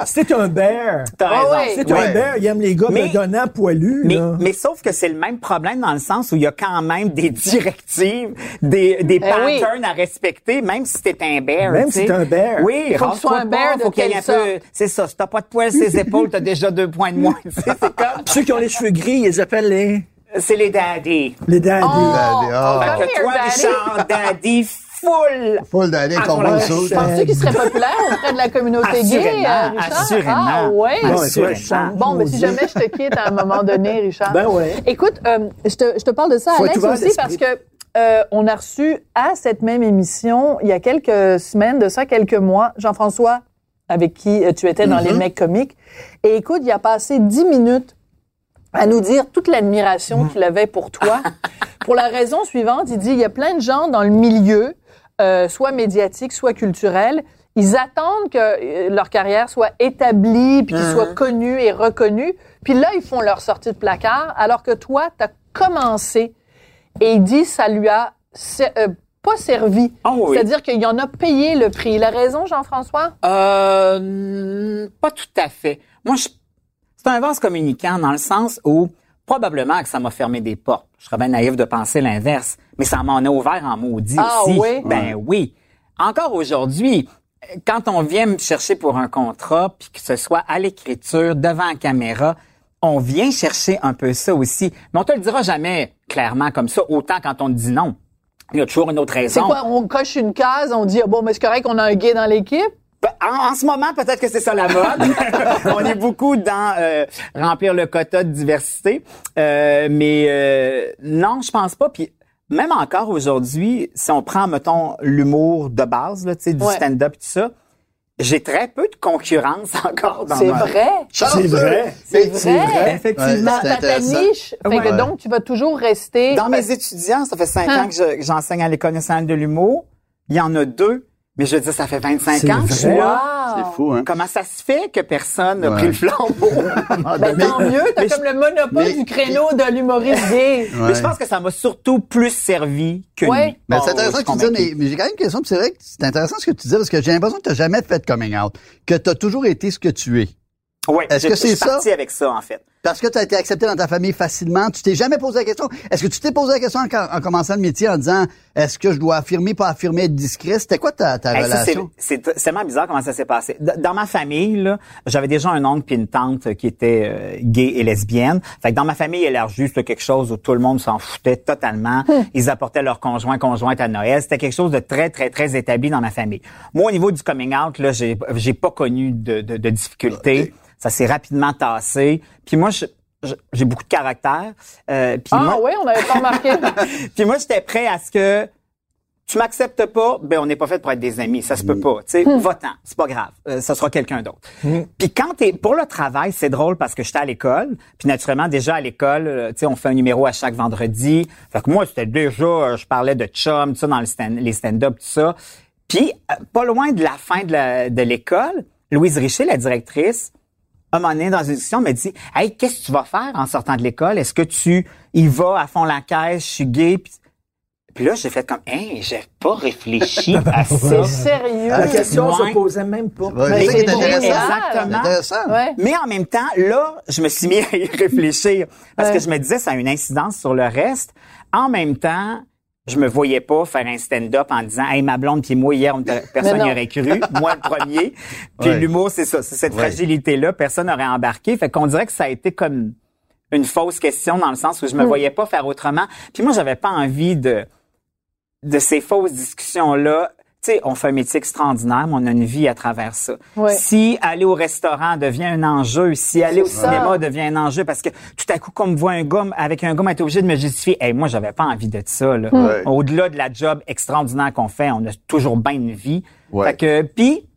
C'est un bear. T'as Ah raison. C'est Ouais. un bear, il aime les gars Mais- bedonnants, poilus. Mais, mais sauf que c'est le même problème dans le sens où il y a quand même des directives, des, des Eh oui. patterns à respecter, même si t'es un bear. Même si t'es un bear. Oui, Il faut que tu sois rase-toi un bear pas, de faut qu'il y ait un peu. C'est ça. Si t'as pas de poils sur les épaules, t'as déjà deux points de moins. C'est comme. Ceux qui ont les cheveux gris, ils appellent les, C'est les daddy. les daddy. Oh, Daddy, come Fait que toi, daddy. Richard, daddy, full. Full d'aller, saut. Penses-tu qu'il serait populaire auprès de la communauté gay, euh, Richard? assurément. Ah ouais? Bon, Assurément. Bon, mais si jamais je te quitte à un moment donné, Richard. Ben ouais. Écoute, euh, je, te, je te parle de ça, Faut Alex, aussi, d'esprit. parce que euh, on a reçu à cette même émission, il y a quelques semaines, de ça, quelques mois, Jean-François, avec qui euh, tu étais dans Mm-hmm. les mecs comiques. Et écoute, il a passé dix minutes à nous dire toute l'admiration qu'il avait pour toi. pour la raison suivante, il dit, il y a plein de gens dans le milieu, euh, soit médiatique, soit culturel, ils attendent que euh, leur carrière soit établie, puis qu'ils soient connus et reconnus. Puis là, ils font leur sortie de placard, alors que toi, tu as commencé. Et il dit, ça lui a euh, pas servi. Oh oui. C'est-à-dire qu'il en a payé le prix. Il a raison, Jean-François? Euh, pas tout à fait. Moi, je, c'est un vase communicant dans le sens où probablement que ça m'a fermé des portes. Je serais bien naïf de penser l'inverse, mais ça m'en a ouvert en maudit Ah aussi. oui? Ben oui. Encore aujourd'hui, quand on vient me chercher pour un contrat, puis que ce soit à l'écriture, devant la caméra, on vient chercher un peu ça aussi. Mais on te le dira jamais clairement comme ça, autant quand on te dit non. Il y a toujours une autre C'est raison. quoi? On coche une case, on dit, ah bon, mais c'est correct qu'on a un gay dans l'équipe? En, en ce moment, peut-être que c'est ça la mode. on est beaucoup dans euh, remplir le quota de diversité, Euh, mais euh, non, je pense pas. Puis même encore aujourd'hui, si on prend, mettons, l'humour de base, là, tu sais, du Ouais. stand-up et tout ça, j'ai très peu de concurrence encore dans C'est ma- vrai. C'est vrai. C'est C'est vrai. vrai. Effectivement. Dans C'est ta, niche. Fait que Ouais. donc, tu vas toujours rester. Dans mes étudiants, ça fait cinq Hein? ans que je- que j'enseigne à l'École nationale de l'humour. Il y en a deux, mais je veux dire, ça fait 25 C'est ans que je suis là. C'est fou, hein? Comment ça se fait que personne n'a Ouais. pris le flambeau? Ben, tant mieux, t'as comme le monopole mais- du créneau de l'humoriste gay. Ouais. Mais je pense que ça m'a surtout plus servi que Ouais. lui. Mais c'est intéressant que tu dis mais, mais j'ai quand même une question, puis c'est vrai que c'est intéressant ce que tu dis, parce que j'ai l'impression que tu n'as jamais fait de coming out, que tu as toujours été ce que tu es. Ouais, Est-ce que c'est je suis ça? parti avec ça, en fait. Parce que tu as été accepté dans ta famille facilement, tu t'es jamais posé la question. Est-ce que tu t'es posé la question en, en commençant le métier en disant est-ce que je dois affirmer, pas affirmer, être discret? C'était quoi ta, Hey, relation? c'est c'est tellement bizarre comment ça s'est passé. Dans ma famille, là, j'avais déjà un oncle puis une tante qui étaient euh, gays et lesbiennes. Fait que dans ma famille élargie, c'était quelque chose où tout le monde s'en foutait totalement. Ils apportaient leurs conjoints conjointes à Noël. C'était quelque chose de très très très établi dans ma famille. Moi, au niveau du coming out, là, j'ai j'ai pas connu de, de, de difficultés. Ça s'est rapidement tassé. Puis moi, je- j'ai beaucoup de caractère. Euh, puis Ah moi- oui, on n'avait pas remarqué. puis moi, j'étais prêt à ce que tu m'acceptes pas, ben on n'est pas fait pour être des amis, ça se peut pas. Tu sais, va-t'en, c'est pas grave, euh, ça sera quelqu'un d'autre. Puis quand t'es pour le travail, c'est drôle parce que j'étais à l'école, puis naturellement déjà à l'école, euh, tu sais, on fait un numéro à chaque vendredi. Fait que moi, c'était déjà, je parlais de chum, tout ça dans le stand, les stand-up, tout ça. Puis euh, pas loin de la fin de l'école, Louise Richer, la directrice, un moment donné, dans une discussion, me dit Hey, qu'est-ce que tu vas faire en sortant de l'école? Est-ce que tu y vas à fond la caisse, je suis gay? Puis, puis là, j'ai fait comme Hey, j'ai pas réfléchi à ça. C'est sérieux. La question Ouais. se posait même pas. Ouais, Mais c'est intéressant. génial. C'est Exactement. intéressant. Ouais. Mais en même temps, là, je me suis mis à y réfléchir parce Ouais. que je me disais ça a une incidence sur le reste. En même temps, je me voyais pas faire un stand-up en disant hey ma blonde puis moi hier on personne n'y aurait cru moi le premier puis Ouais. l'humour c'est ça c'est cette Ouais. fragilité là personne n'aurait embarqué fait qu'on dirait que ça a été comme une fausse question dans le sens où je me Hmm. voyais pas faire autrement puis moi j'avais pas envie de de ces fausses discussions là tu sais, on fait un métier extraordinaire, mais on a une vie à travers ça. Ouais. Si aller au restaurant devient un enjeu, si aller au ça. cinéma devient un enjeu, parce que tout à coup, qu'on me voit un gars avec un gars, on est obligé de me justifier. Hey, moi, j'avais pas envie de ça. Là. Ouais. Au-delà de la job extraordinaire qu'on fait, on a toujours bien une vie. Ouais. Fait que, puis,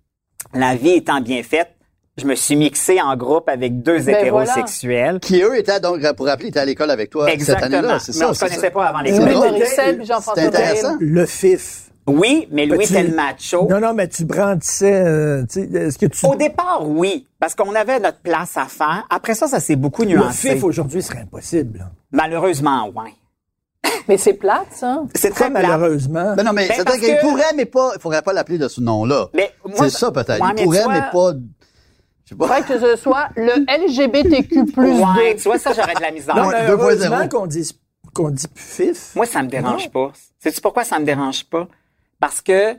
la vie étant bien faite, je me suis mixé en groupe avec deux Ben hétérosexuels. Qui, eux, étaient, donc, pour rappeler, étaient à l'école avec toi cette Exactement. année-là. C'est Mais ça, on se c'est connaissait ça. pas avant l'école. C'est intéressant. Le fif. Oui, mais Louis était le macho. Non, non, mais tu brandissais, euh, tu sais, est-ce que tu... Au départ, oui, parce qu'on avait notre place à faire. Après ça, ça s'est beaucoup le nuancé. fif aujourd'hui serait impossible. là. Malheureusement, oui. Mais c'est plate, ça. C'est très plate. malheureusement. Ben non, mais Ben, parce qu'il que- pourrait, mais pas, il faudrait pas l'appeler de ce nom-là. Mais moi, C'est ça, peut-être. Ouais, il mais pourrait, mais pas, je sais pas. Que ce soit le LGBTQ+. Ouais, 2. tu vois, ça, j'aurais de la misère. Non, mais 2.0. heureusement qu'on dit, qu'on dit plus fif. Moi, ça me dérange pas. Sais-tu pourquoi ça me dérange pas? Parce que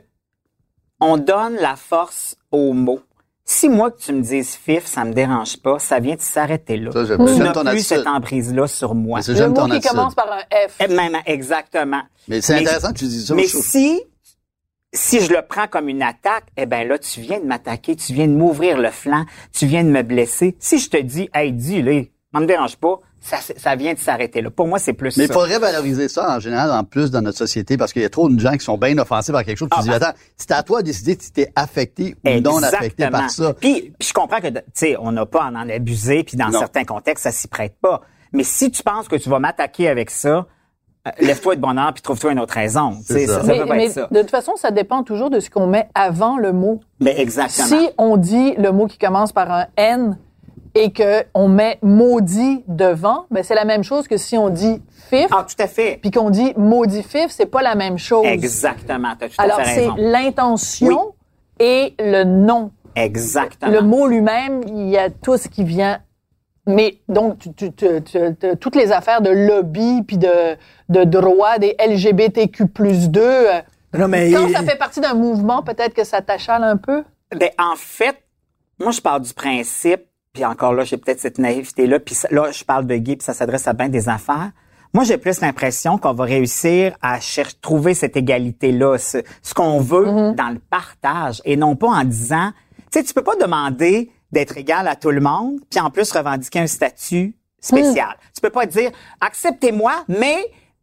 on donne la force aux mots. Si moi, que tu me dises fif, ça me dérange pas, ça vient de s'arrêter là. Ça, j'aime- tu n'as plus attitude. cette emprise-là sur moi. Mais c'est Le mot ton qui attitude. commence par un F. Eh, Même, exactement. Mais c'est intéressant que tu dises ça. Mais si, si je le prends comme une attaque, eh ben là, tu viens de m'attaquer, tu viens de m'ouvrir le flanc, tu viens de me blesser. Si je te dis, hey, dis-le, ça me dérange pas, ça, ça vient de s'arrêter là. Pour moi, c'est plus Mais il faudrait valoriser ça en général, en plus dans notre société, parce qu'il y a trop de gens qui sont bien offensés par quelque chose. Tu Ah, dis, attends, c'est à toi de décider si t'es affecté ou non affecté par ça. Puis, puis je comprends que, tu sais, on n'a pas à en abuser, puis dans Non. certains contextes, ça s'y prête pas. Mais si tu penses que tu vas m'attaquer avec ça, euh, lève-toi de bonheur puis trouve-toi une autre raison. Sais, ça. Ça, ça Mais, peut pas mais être ça. de toute façon, ça dépend toujours de ce qu'on met avant le mot. Mais exactement. Si on dit le mot qui commence par un N et que on met maudit devant, ben c'est la même chose que si on dit fif Ah, tout à fait. puis qu'on dit maudit fif, c'est pas la même chose. Exactement. T'as tout à Alors c'est l'intention et le nom. Exactement. Le mot lui-même, il y a tout ce qui vient. Mais donc, tu, tu- tu- tu- tu- toutes les affaires de lobby puis de, de droit des LGBTQ plus 2, euh, Non, mais quand ça fait partie d'un mouvement, peut-être que ça t'achale un peu? Ben, en fait, moi, je parle du principe, puis encore là, j'ai peut-être cette naïveté-là, puis là, je parle de gay, puis ça s'adresse à bien des affaires. Moi, j'ai plus l'impression qu'on va réussir à chercher, trouver cette égalité-là, ce, ce qu'on veut dans le partage, et non pas en disant, tu sais, tu peux pas demander d'être égal à tout le monde, puis en plus revendiquer un statut spécial. Tu peux pas dire, acceptez-moi, mais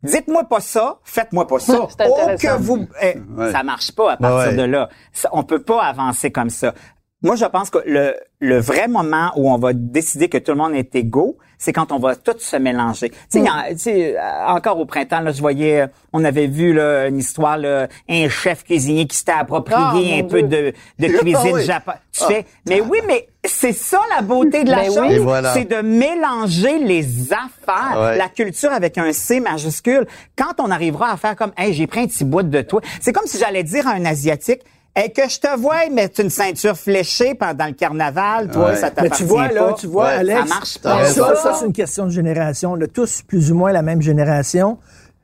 Dites-moi pas ça, faites-moi pas ça. Oh que vous, eh, Ouais. ça marche pas à partir Ouais. de là. Ça- on peut pas avancer comme ça. Moi, je pense que le, le vrai moment où on va décider que tout le monde est égaux, c'est quand on va tout se mélanger. Tu sais, sais, euh, encore au printemps, là, je voyais, on avait vu là, une histoire, là, un chef cuisinier qui s'était approprié Ah, un peu Dieu. de, de Ah cuisine oui. japonaise. Tu fais, mais oui, mais c'est ça la beauté de la chose. oui. Et voilà. C'est de mélanger les affaires, Ouais. la culture avec un C majuscule. Quand on arrivera à faire comme, hey, j'ai pris un petit bout de toi. C'est comme si j'allais dire à un asiatique, Hey, que je te vois mettre une ceinture fléchée pendant le carnaval, toi, Ouais. ça Mais t'appartient tu vois, là, tu vois, Ouais, Alex. ça marche pas. Ça, ça, c'est une question de génération. On a tous plus ou moins la même génération.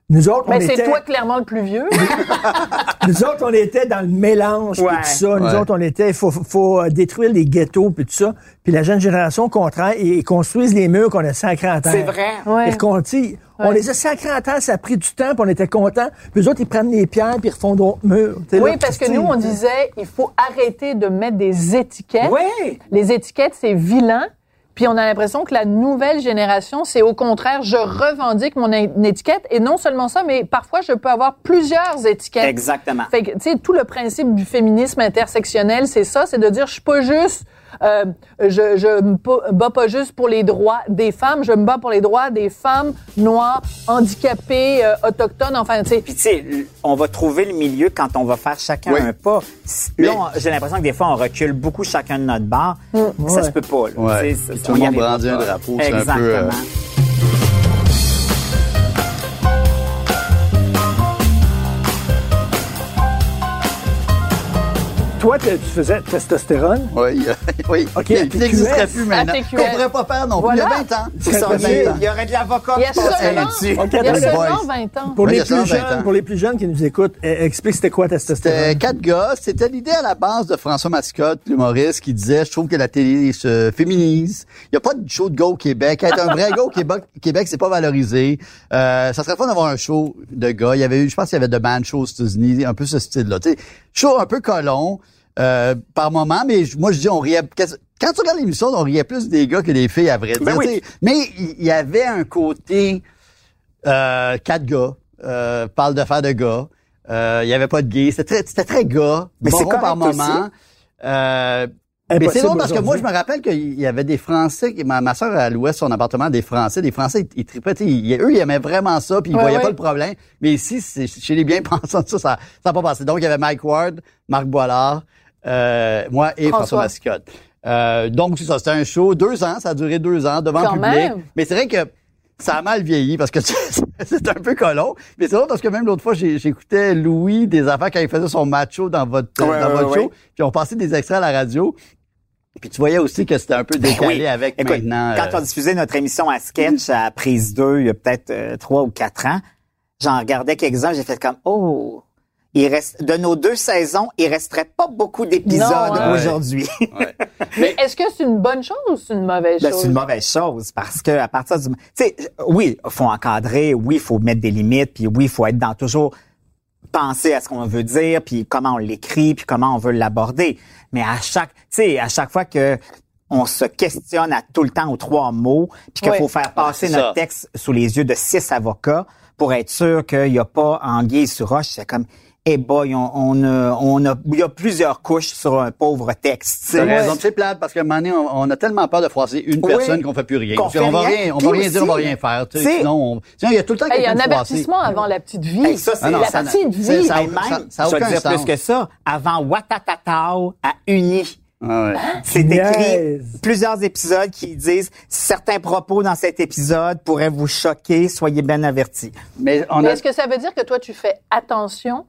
Nous autres, on Mais c'est était, toi clairement le plus vieux. nous autres, on était dans le mélange puis Ouais. tout ça. Nous Ouais. autres, on était, il faut, faut euh, détruire les ghettos puis tout ça. Puis la jeune génération, au contraire, ils construisent les murs qu'on a sacrés à terre. C'est vrai. Ouais. Ils On les a sacrés à terre, ça a pris du temps, puis on était contents. Puis eux autres, ils prennent les pierres puis ils refont d'autres murs. Oui, là, parce que nous, on disait, il faut arrêter de mettre des étiquettes. Oui. Les étiquettes, c'est vilain. Puis on a l'impression que la nouvelle génération, c'est au contraire, je revendique mon étiquette. Et non seulement ça, mais parfois, je peux avoir plusieurs étiquettes. Exactement. Fait que, tu sais, tout le principe du féminisme intersectionnel, c'est ça, c'est de dire, je suis pas juste, euh, je, je me bats pas juste pour les droits des femmes, je me bats pour les droits des femmes noires, handicapées, euh, autochtones, enfin, tu sais. Puis tu sais, on va trouver le milieu quand on va faire chacun Oui. un pas. Mais- Là, j'ai l'impression que des fois, on recule beaucoup chacun de notre barre. Ça Ouais. se peut pas. Là. Ouais. Tu sais, ça- Tout on le monde brandit un drapeau, c'est un peu, Exactement. euh, Toi, tu faisais testostérone? Oui, oui. OK, Il n'existerait plus maintenant. TQS. Qu'on pourrait pas faire non plus. Il y a Voilà. 20 ans. Il y a 20 ans. Il y aurait de l'avocat Il y a qui passerait seulement, là-dessus. Il y a seulement boys. 20 ans. Pour, les plus 120 jeunes, ans. pour les plus jeunes qui nous écoutent, eh, explique c'était quoi C'était testostérone. quatre gars. C'était l'idée à la base de François Mascotte, l'humoriste, qui disait, je trouve que la télé se féminise. Il n'y a pas de show de gars au Québec. Être un vrai gars au Québec, Québec, c'est pas valorisé. Euh, ça serait fun d'avoir un show de gars. Il y avait eu, je pense qu'il y avait de band show aux États-Unis, un peu ce style-là. Tu sais, show un peu colon, euh, par moment, mais moi, je dis, on riait, quand tu regardes l'émission, on riait plus des gars que des filles, à vrai dire. Ben oui. tu sais. Mais il y avait un côté, euh, quatre gars, euh, parle de faire de gars. Euh, Il y avait pas de gay. C'était très, très gars. Mais bon par moment. Euh, mais c'est drôle parce que moi, je me rappelle qu'il y avait des Français, ma, ma soeur l'ouest, son appartement, des Français, des Français, ils, ils tripaient, ils- eux, ils aimaient vraiment ça, puis ils Ouais, voyaient ouais. pas le problème. Mais ici, c'est, chez les bien pensants, ça, ça n'a pas passé. Donc, il y avait Mike Ward, Marc Boilard, euh, moi et François, François. Mascotte. Euh, donc, c'est ça, c'était un show, deux ans, ça a duré deux ans devant Quand le public. même. Mais c'est vrai que ça a mal vieilli parce que c'est un peu colon. Mais c'est drôle parce que même l'autre fois, j'écoutais Louis des affaires quand il faisait son macho dans votre, Ouais, dans ouais, votre ouais. show. Puis on passait des extraits à la radio. Puis tu voyais aussi que c'était un peu décalé Oui. avec Écoute, maintenant. Quand euh, on diffusait notre émission à sketch à prise 2, il y a peut-être euh, trois ou quatre ans, j'en regardais quelques-uns, j'ai fait comme oh, il reste de nos deux saisons, il resterait pas beaucoup d'épisodes hein. aujourd'hui. Mais est-ce que c'est une bonne chose ou c'est une mauvaise Ben, chose? c'est une mauvaise chose parce que à partir du, tu sais, oui, faut encadrer, oui, il faut mettre des limites, puis oui, il faut être dans toujours penser à ce qu'on veut dire, puis comment on l'écrit, puis comment on veut l'aborder. Mais à chaque, tu sais, à chaque fois que on se questionne à tout le temps aux trois mots, puis qu'il faut faire passer c'est notre ça. texte sous les yeux de six avocats pour être sûr qu'il n'y a pas anguille sur roche, c'est comme eh boy, on, on, a, on a, il y a plusieurs couches sur un pauvre texte. tu sais. T'as raison, c'est plate parce qu'à un moment donné, on, on a tellement peur de froisser une Oui. personne qu'on fait plus rien. Qu'on fait va rien. on va rien dire, on va rien faire. tu sais, sinon, on- sinon, il y a tout le temps Hey, Il y a quelqu'un un avertissement avant la petite vie. Hey, ça, c'est Ah non, la ça- petite vie. ça- Hey, même, ça a je vais dire sens. plus que ça. Avant Watatatao à Uni. Ah ouais. C'est écrit Niaise. plusieurs épisodes qui disent certains propos dans cet épisode pourraient vous choquer, soyez bien avertis. Mais on Mais a, est-ce que ça veut dire que toi, tu fais attention?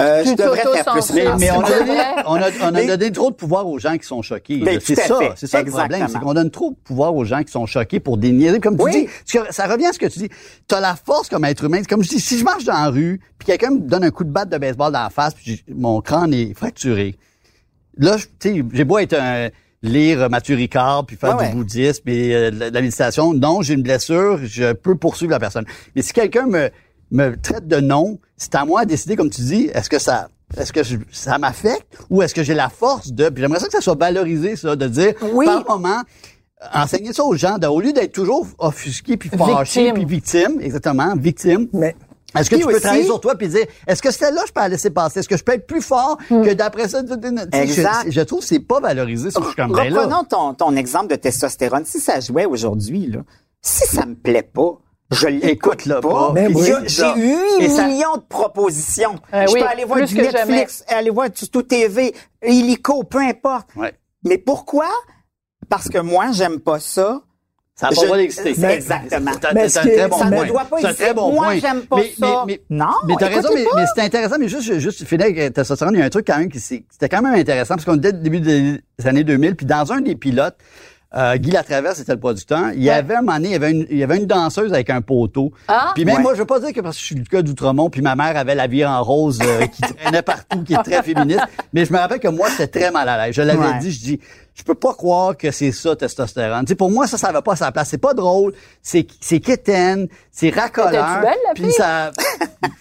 Euh, je devrais faire plus mais, on, a donné, vrai. on, a, on a Mais- donné trop de pouvoir aux gens qui sont choqués. Là. C'est ça, c'est ça le problème, c'est qu'on donne trop de pouvoir aux gens qui sont choqués pour niaiseries. Comme tu Oui. dis, ça revient à ce que tu dis. Tu as la force comme être humain. C'est Comme je dis, si je marche dans la rue, puis quelqu'un me donne un coup de batte de baseball dans la face, puis mon crâne est fracturé. Là, je- tu sais, j'ai beau être un lire Mathieu Ricard puis faire Ouais, du bouddhisme et euh, de la méditation. Non, j'ai une blessure, je peux poursuivre la personne. Mais si quelqu'un me me traite de non, c'est à moi de décider, comme tu dis, est-ce que ça est-ce que je- ça m'affecte ou est-ce que j'ai la force de... Puis j'aimerais ça que ça soit valorisé, ça, de dire, Oui. par moment, enseigner ça aux gens, de- au lieu d'être toujours offusqué puis fâché puis victime, exactement, victime. Mais Est-ce que Puis tu peux aussi- travailler sur toi puis dire, est-ce que celle-là, je peux la laisser passer? Est-ce que je peux être plus fort que d'après ça? Exact. Je, je trouve que c'est pas valorisé, ça, je suis comme, ben là. Reprenons ton, ton exemple de testostérone. Si ça jouait aujourd'hui, là, si ça me plaît pas, je l'écoute Écoute-le pas. pas. Mais Puis oui. J'ai 8 Et ça- millions de propositions. Euh, je oui, peux aller voir du Netflix, aller voir du Tout TV, Illico, peu importe. Ouais. Mais pourquoi? Parce que moi, j'aime pas ça. Ça n'a pas d'exister. c'est exactement. C'est un- Mais très bon ça point. ne doit pas exister. bon Moi, j'aime pas mais, ça. Mais, Non, mais t'as raison, mais, mais c'est intéressant, mais juste, juste finir avec testostérone, il y a un truc quand même qui c'est- c'était quand même intéressant parce qu'on était au début des années 2000, puis dans un des pilotes, euh, Guy Latraverse était le producteur. Il y avait un moment donné, il y avait une, il y avait une danseuse avec un poteau. Ah? Puis même Ouais. moi, je veux pas dire que parce que je suis du cas d'Outremont, puis ma mère avait la vie en rose euh, qui traînait partout, qui est très féministe. Mais je me rappelle que moi, j'étais très mal à l'aise. Je l'avais Ouais. dit, je dis, je peux pas croire que c'est ça, testostérone. Tu sais, pour moi, ça, ça va pas à sa place. C'est pas drôle, c'est, c'est quétaine, c'est racoleur. Était-tu belle, la puis fille? ça,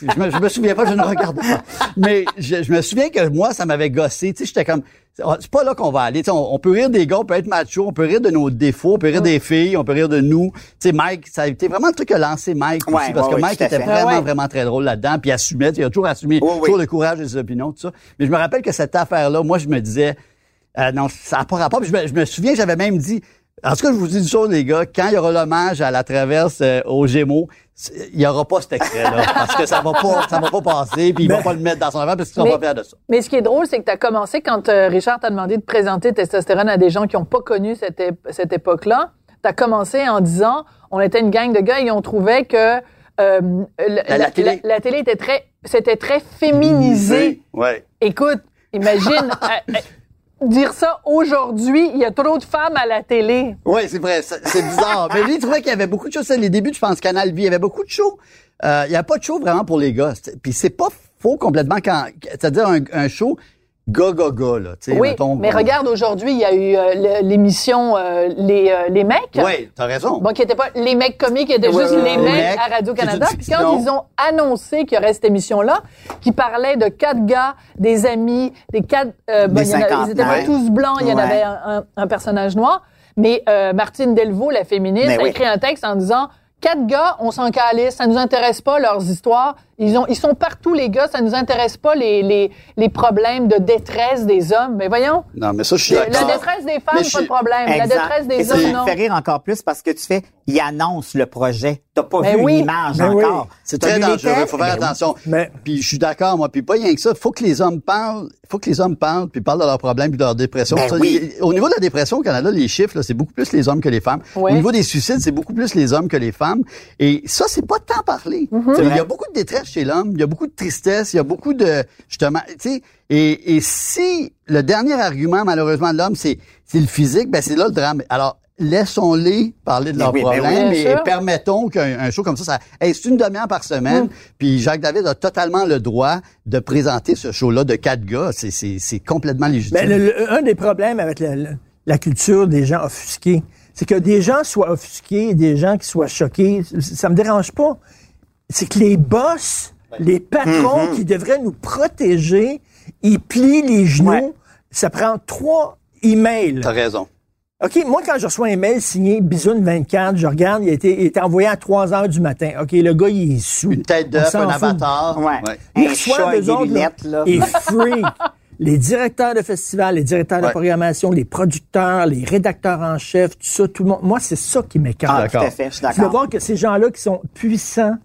je me, je me souviens pas, je ne regarde pas. Mais je, je me souviens que moi, ça m'avait gossé. Tu sais, j'étais comme, c'est pas là qu'on va aller. Tu sais, on, on peut rire des gars, on peut être macho, on peut rire de nos défauts, on peut rire des filles, on peut rire de nous. Tu sais, Mike, ça a été vraiment le truc que lancé Mike aussi, parce ouais, que Mike était fait. vraiment, Ouais, vraiment très drôle là-dedans, puis il assumait, il a toujours assumé, toujours le courage des opinions, tout ça. Mais je me rappelle que cette affaire-là, moi, je me disais, euh, non, ça n'a pas rapport. Je, me, je me souviens, j'avais même dit, en tout cas, je vous dis une chose, les gars, quand il y aura l'hommage à la traverse euh, aux Gémeaux, il y aura pas cet extrait-là, parce que ça va pas, ça va pas passer, puis il va pas le mettre dans son avant, parce qu'il sera Mais- pas fier de ça. Mais ce qui est drôle, c'est que tu as commencé quand euh, Richard t'a demandé de présenter testostérone à des gens qui n'ont pas connu cette, cette époque-là. Tu as commencé en disant on était une gang de gars et on trouvait que euh, la, la télé. la- télé était très c'était très féminisé. Ouais. Écoute, imagine dire ça aujourd'hui, il y a trop de femmes à la télé. Oui, c'est vrai, c'est bizarre. Mais lui, il trouvait qu'il y avait beaucoup de choses. Les débuts, je pense, Canal Vie, il y avait beaucoup de shows. Euh, il n'y a pas de show vraiment pour les gars. Puis c'est pas faux complètement quand, c'est-à-dire un, un show gars là. tu sais, Oui, mettons, mais regarde aujourd'hui, il y a eu euh, l'émission euh, les euh, les mecs. Oui, t'as raison. Bon, qui était pas les mecs comiques, qui étaient Ouais, juste ouais, les ouais. mecs Les mecs, à Radio-Canada. Puis quand ils ont annoncé qu'il y aurait cette émission-là, qui parlait de quatre gars, des amis, des quatre, euh, bon, en a- ils étaient pas tous blancs, il y en avait un, un- un personnage noir. Mais euh, Martine Delvaux, la féministe, Mais a oui. écrit un texte en disant quatre gars, on s'en calisse, ça nous intéresse pas leurs histoires. Ils ont, ils sont partout les gars, ça nous intéresse pas les les, les problèmes de détresse des hommes. Mais voyons, Non, mais ça, je suis la d'accord. détresse des femmes, pas de problème. La détresse Et des ça, hommes, ça non. me fait rire encore plus parce que tu fais, il annonce le projet. T'as pas Ben vu oui. l'image Ben oui. encore. C'est T'as très dangereux. textes? faut faire Ben oui. attention. Mais- Puis je suis d'accord, moi. Puis pas rien que ça. Faut que les hommes parlent. Faut que les hommes parlent, puis parlent de leurs problèmes, puis de leur dépression. Ben Ça, oui. il- Au niveau de la dépression au Canada, les chiffres, là, c'est beaucoup plus les hommes que les femmes. Au niveau des suicides, c'est beaucoup plus les hommes que les femmes. Et ça, c'est pas tant parlé. Mm-hmm. Il y a beaucoup de détresse chez l'homme. Il y a beaucoup de tristesse. Il y a beaucoup de justement, tu sais. Et, et si le dernier argument, malheureusement, de l'homme, c'est c'est le physique, ben c'est là le drame. Alors laissons-les parler de leurs oui, ben oui. problèmes et sûr. permettons qu'un un show comme ça, ça hey, c'est une demi-heure par semaine. Mm. Puis Jacques David a totalement le droit de présenter ce show-là de quatre gars. C'est, complètement légitime. Ben, le- le- un des problèmes avec la culture des gens offusqués, c'est que des gens soient offusqués, des gens qui soient choqués, ça me dérange pas. C'est que les boss, les patrons qui devraient nous protéger, ils plient les genoux. Ouais. Ça prend trois emails. T'as raison. OK, moi, quand je reçois un mail signé Bisoun 24, je regarde, il a été, il a été envoyé à 3 heures du matin. OK, le gars, il est sous. Une tête d'œuf, un avatar. Ouais. Avec eux des autres, là, lunettes, là. et freak. Les directeurs de festivals, les directeurs de programmation, les producteurs, les rédacteurs en chef, tout ça, tout le monde. Moi, c'est ça qui m'écarte. Ah, d'accord. voir que ces gens-là qui sont puissants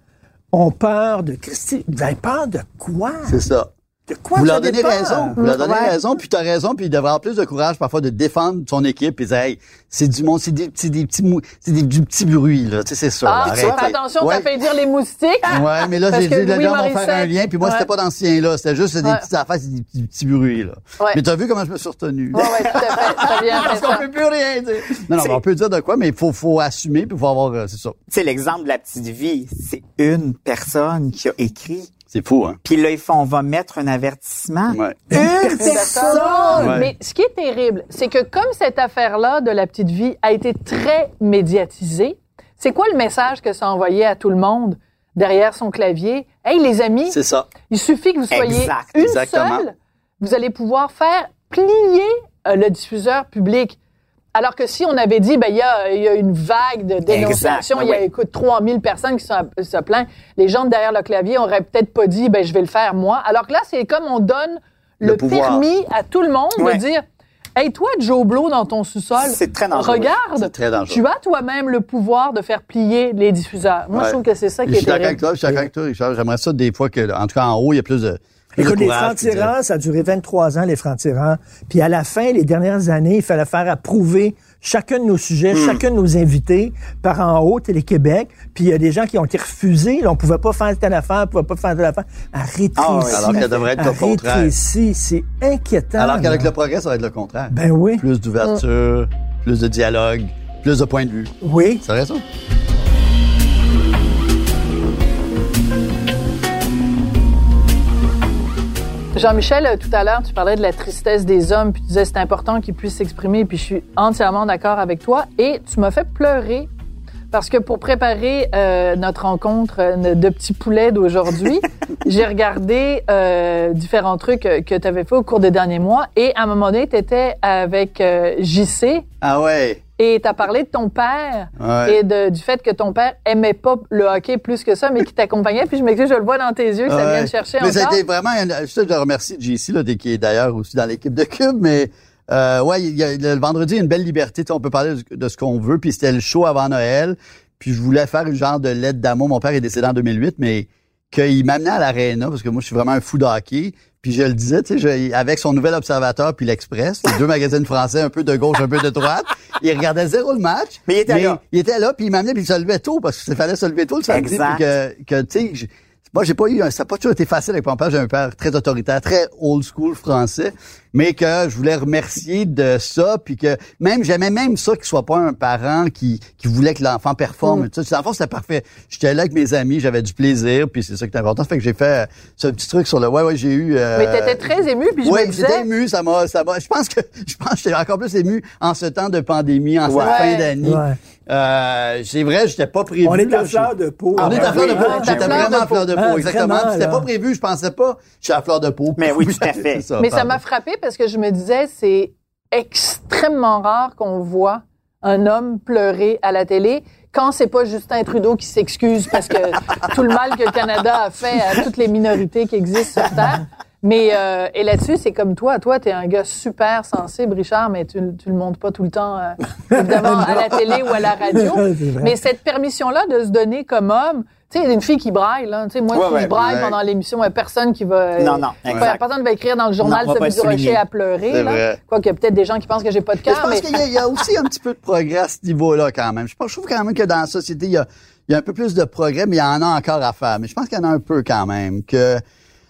ont peur de Christy. Vous avez peur de quoi? C'est ça. De quoi Vous vous leur avez donnez raison. Vous leur donnez Ouais. raison, puis t'as raison, puis il devrait avoir plus de courage parfois de défendre son équipe et dire, hey, c'est du monde, c'est des petits, des petits c'est des, du petit bruit, là. Tu sais, c'est ça. Ah, là. tu vois, attention, Ouais. t'as fait dire les moustiques. Ouais, mais là, j'ai dit, là, Louis on va faire un lien, puis moi, Ouais. c'était pas dans ce lien-là. C'était juste des Ouais. petites affaires, c'est des petits, petits bruits, là. Ouais. Mais t'as vu comment je me suis retenu? Ouais, ouais, tout à fait. Très bien Parce qu'on peut plus rien dire. Non, non, C'est- mais on peut dire de quoi, mais il faut, faut assumer, puis faut avoir, euh, c'est ça. Tu sais, l'exemple de la petite vie, c'est une personne qui a écrit. C'est fou, hein? Puis là, ils font, on va mettre un avertissement. Ouais. Une D'accord. Ouais. Mais ce qui est terrible, c'est que comme cette affaire-là de la petite vie a été très médiatisée, c'est quoi le message que ça envoyait à tout le monde derrière son clavier? Hey, les amis, C'est ça. il suffit que vous soyez Exact, une exactement. seule, vous allez pouvoir faire plier euh, le diffuseur public. Alors que si on avait dit, ben, il y a, il y a une vague de dénonciation, Exact, il y a, oui. écoute, 3000 personnes qui sont à- se plaignent, les gens derrière le clavier auraient peut-être pas dit, ben, je vais le faire moi. Alors que là, c'est comme on donne le, permis à tout le monde de dire, hey, toi, Joe Blow, dans ton sous-sol, C'est très dangereux. regarde, C'est très dangereux. tu as toi-même le pouvoir de faire plier les diffuseurs. Moi, Ouais. je trouve que c'est ça qui Je est suis d'accord avec terrible. toi, je suis d'accord avec toi, Richard. J'aimerais ça des fois que, en tout cas, en haut, il y a plus de, Écoute, les francs-tireurs, ça a duré 23 ans, les francs-tireurs. Puis à la fin, les dernières années, il fallait faire approuver chacun de nos sujets, Hmm. chacun de nos invités par en haut, Télé-Québec. Puis il y a des gens qui ont été refusés. Là, on pouvait pas faire telle affaire, on pouvait pas faire telle affaire. Arrêtez Ah ici. alors qu'elle devrait être le contraire. ici. C'est inquiétant. Alors qu'avec le progrès, ça va être le contraire. Ben oui. Plus d'ouverture, plus de dialogue, plus de points de vue. Oui. C'est vrai Jean-Michel, euh, tout à l'heure, tu parlais de la tristesse des hommes, puis tu disais c'est important qu'ils puissent s'exprimer, puis je suis entièrement d'accord avec toi. Et tu m'as fait pleurer parce que pour préparer euh, notre rencontre euh, de petits poulets d'aujourd'hui, j'ai regardé euh, différents trucs que tu avais fait au cours des derniers mois. Et à un moment donné, tu étais avec euh, JC Ah ouais. Et tu as parlé de ton père Ouais. et de, du fait que ton père aimait pas le hockey plus que ça, mais qui t'accompagnait. Puis je m'excuse, je le vois dans tes yeux que ça vient de chercher mais encore. été vraiment, un- je te remercie JC, là, qui est d'ailleurs aussi dans l'équipe de Cube, mais euh, ouais, il y a, le vendredi, il y a une belle liberté, on peut parler de, de ce qu'on veut, puis c'était le show avant Noël, puis je voulais faire une genre de lettre d'amour. Mon père est décédé en 2008, mais qu'il m'amenait à l'aréna, parce que moi, je suis vraiment un fou de hockey, puis je le disais, tu sais, avec son Nouvel Observateur puis l'Express, les deux magazines français, un peu de gauche, un peu de droite, il regardait zéro le match. Mais il était là. Il était là, puis il m'amenait, puis il se levait tôt, parce qu'il fallait se lever tôt le samedi, Exact. puis que, que tu sais, moi, j'ai pas eu, un- ça n'a pas toujours été facile avec mon père. J'ai un père très autoritaire, très old school français, mais que je voulais remercier de ça, puis que même, j'aimais même ça qu'il soit pas un parent qui, qui voulait que l'enfant performe. Tu sais, L'enfant, c'était parfait. J'étais là avec mes amis, j'avais du plaisir, puis c'est ça qui est important. Fait que j'ai fait euh, ce petit truc sur le, ouais, ouais, j'ai eu, euh, Mais t'étais très ému, puis je ouais, me j'étais ému, ça m'a, ça m'a, je pense que, je pense que j'étais encore plus ému en ce temps de pandémie, en Ouais. cette fin d'année. Ouais. Euh, c'est vrai, j'étais pas prévu. On est là, à fleur de peau. on est à Ah, fleur de peau. Ah, J'étais à fleur vraiment de à fleur de peau. Ah, exactement. C'était pas prévu, je pensais pas. J'étais à fleur de peau. Mais oui, tout à fait. Ça, mais ça m'a frappé parce que je me disais, c'est extrêmement rare qu'on voit un homme pleurer à la télé quand c'est pas Justin Trudeau qui s'excuse parce que tout le mal que le Canada a fait à toutes les minorités qui existent sur Terre. Mais euh, et là-dessus, c'est comme toi. Toi, t'es un gars super sensible, Richard, mais tu, tu le montres pas tout le temps, euh, évidemment, à la télé ou à la radio. Mais cette permission-là de se donner comme homme, tu sais, une fille qui braille, là. Tu sais, moi, Ouais, si ouais, je braille ouais. pendant l'émission, il a personne qui va. euh, Non, non, pas- exact. Personne va écrire dans le journal Non, Sophie Durocher à pleurer. Là. Quoique, il y a peut-être des gens qui pensent que j'ai pas de Mais je cœur, pense mais. qu'il y, a- il y a aussi un petit peu de progrès à ce niveau-là quand même. Je, pense, je trouve quand même que dans la société, il y a, il y a un peu plus de progrès, mais il y en a encore à faire. Mais je pense qu'il y en a un peu quand même. Que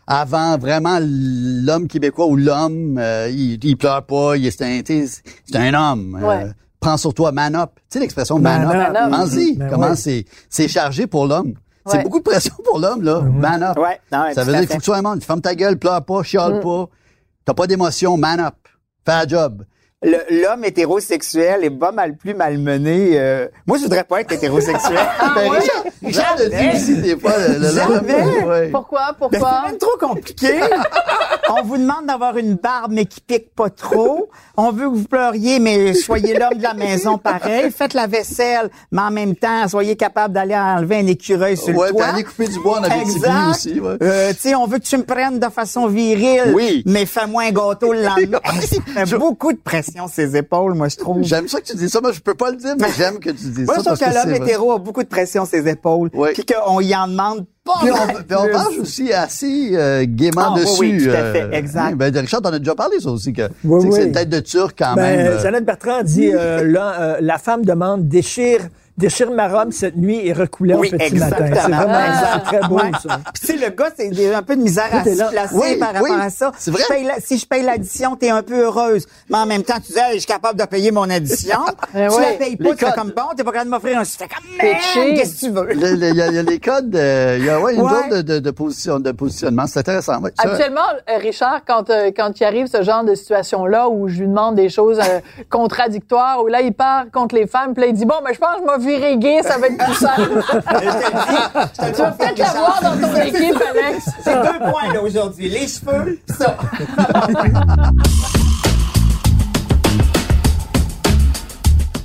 avant, vraiment, l'homme québécois ou l'homme, euh, il, il pleure pas, il est, c'est un, tu sais, c'est un homme. Euh, Ouais. prends sur toi, man up. Tu sais l'expression man, Man up. up. Pense-y, Ben comment ouais. c'est, c'est chargé pour l'homme. C'est beaucoup de pression pour l'homme, là. Man up. Ouais, non, ouais, Ça veut dire qu'il faut que tu sois un monde. Ferme ta gueule, pleure pas, chiale Mm. pas. T'as pas d'émotion, man up. Fais un job. L'homme hétérosexuel est pas mal plus malmené. euh, Moi, je voudrais pas être hétérosexuel. Ben, Richard, Richard le dit aussi des fois. Le, le- Jamais. ouais. Pourquoi? Ben, Pourquoi? c'est même trop compliqué. On vous demande d'avoir une barbe, mais qui pique pas trop. On veut que vous pleuriez, mais soyez l'homme de la maison pareil. Faites la vaisselle, mais en même temps, soyez capable d'aller enlever un écureuil sur Ouais, le toit. aller couper du bois en Abitibi aussi. Ouais. Euh, tu sais, on veut que tu me prennes de façon virile. Oui. Mais fais-moi un gâteau le lendemain. Beaucoup de pression ses épaules, moi, je trouve. J'aime ça que tu dis ça. Moi, je peux pas le dire, mais j'aime que tu dis Moi, ça. je trouve que que l'homme hétéro a beaucoup de pression sur ses épaules. Oui. Puis qu'on y en demande pas Puis on, puis on plus. marche aussi assez euh, gaiement Ah, oui, dessus. oui, tout à euh, fait, exact. oui, ben, Richard, t'en as déjà parlé, ça aussi, que, Oui, que c'est oui. une tête de turc quand Ben, même. euh, Jeannette Bertrand dit euh, là, euh, la femme demande déchire, déchire ma robe cette nuit et recoulait Oui, au petit exactement. matin. C'est vraiment Ah. c'est très beau Ouais. ça. Puis tu sais, le gars, c'est un peu de misère à se placer Oui, par rapport oui, à ça. c'est vrai. Je paye la- si je paye l'addition, t'es un peu heureuse. Mais en même temps, tu dis, hey, je suis capable de payer mon addition. Eh tu ouais. la payes pas, tu fais comme bon, t'es pas capable de m'offrir un. Tu fais comme, cheap. qu'est-ce que tu veux? Il y, a- il y a les codes, euh, il y a ouais, une Ouais. drôle de, de, de, position, de positionnement. C'est intéressant. Habituellement, euh, Richard, quand, euh, quand il arrive ce genre de situation-là où je lui demande des choses euh, contradictoires, où là, il part contre les femmes, puis là, il dit, bon, mais je pense que je vais virer gay, ça va être plus simple. tu vas peut-être l'avoir dans ton équipe, Alex. C'est deux points, là, aujourd'hui. Les cheveux, ça.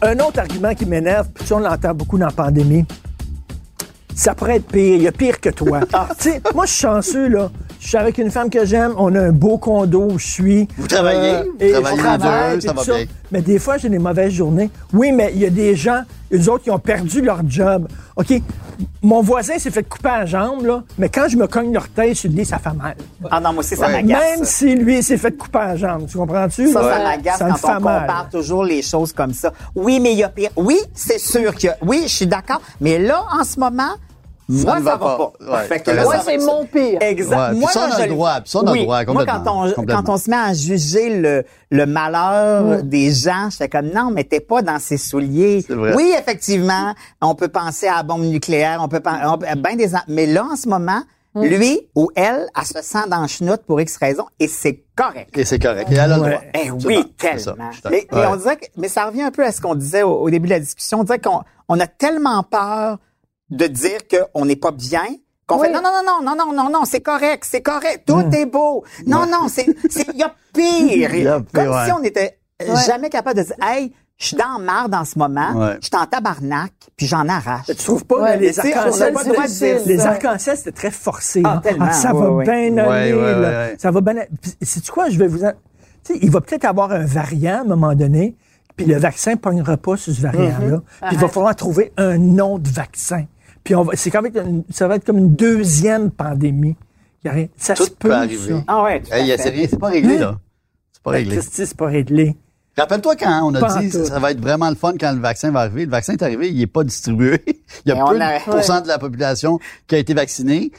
Un autre argument qui m'énerve, puis on l'entend beaucoup dans la pandémie, ça pourrait être pire. Il y a pire que toi. Ah. tu sais, moi, je suis chanceux, là. Je suis avec une femme que j'aime. On a un beau condo où je suis. Euh, Vous travaillez? Vous et travaillez je travaille, deux, ça va bien. Mais des fois, j'ai des mauvaises journées. Oui, mais il y a des gens, eux autres, qui ont perdu leur job. OK, mon voisin s'est fait couper la jambe, là, mais quand je me cogne l'orteil sur le lit, ça fait mal. Ah non, moi aussi, ça Ouais. m'agace. Même si lui s'est fait couper la jambe. Tu comprends-tu? Ça, là? ça m'agace Ça me quand fait on mal. compare toujours les choses comme ça. Oui, mais il y a pire. Oui, c'est sûr que oui, je suis d'accord. Mais là, en ce moment, moi, ne ça va va pas. pas. Ouais, Fait que là. Moi, ça c'est mon pire. Exact. Ouais, Moi, ça, on a le droit, puis ça, on a le Oui. droit, Moi, quand on, complètement. quand on se met à juger le, le malheur des gens, j'étais comme, non, mais t'es pas dans ses souliers. C'est vrai. Oui, effectivement, on peut penser à la bombe nucléaire, on peut penser à ben des, mais là, en ce moment, lui ou elle, elle se sent dans le chenoute pour X raison et c'est correct. Et c'est correct. Et elle a le Ouais. droit. Eh oui, ça. tellement. Ouais. on dirait que, mais ça revient un peu à ce qu'on disait au, au début de la discussion. On dirait qu'on on a tellement peur de dire qu'on n'est pas bien qu'on Oui. fait non, non, non, non, non, non, non, non, c'est correct, c'est correct, tout est beau. Non, non, c'est, c'est, il y a pire. Il y a pire, Comme ouais. si on était jamais capable de dire, hey, je suis dans marde en ce moment, Ouais. je suis en tabarnak, puis j'en arrache. Tu trouves pas les mais tu sais, arcs-en-ciel? on a pas le droit de c'était- dire Les arcs-en-ciel, c'était très forcé. Ah, hein. ça ouais, va ouais. bien aller. Ouais, ouais, là. ouais. Ça va bien aller. C'est tu quoi? Je vais vous. en- Tu sais, il va peut-être avoir un variant à un moment donné, puis le vaccin ne pognera pas sur ce variant-là. Puis il va falloir trouver un autre vaccin. Puis on va, c'est comme une- ça va être comme une deuxième pandémie. Ça Tout se peut, peut arriver. ça. Ah ouais, Hey, c'est rien, c'est pas réglé, là. C'est pas Ben, réglé. Christy, c'est pas réglé. Rappelle-toi quand on a Pas dit tout. ça va être vraiment le fun quand le vaccin va arriver. Le vaccin est arrivé, il est pas distribué. il y a Mais peu a- de pourcent de la population qui a été vaccinée.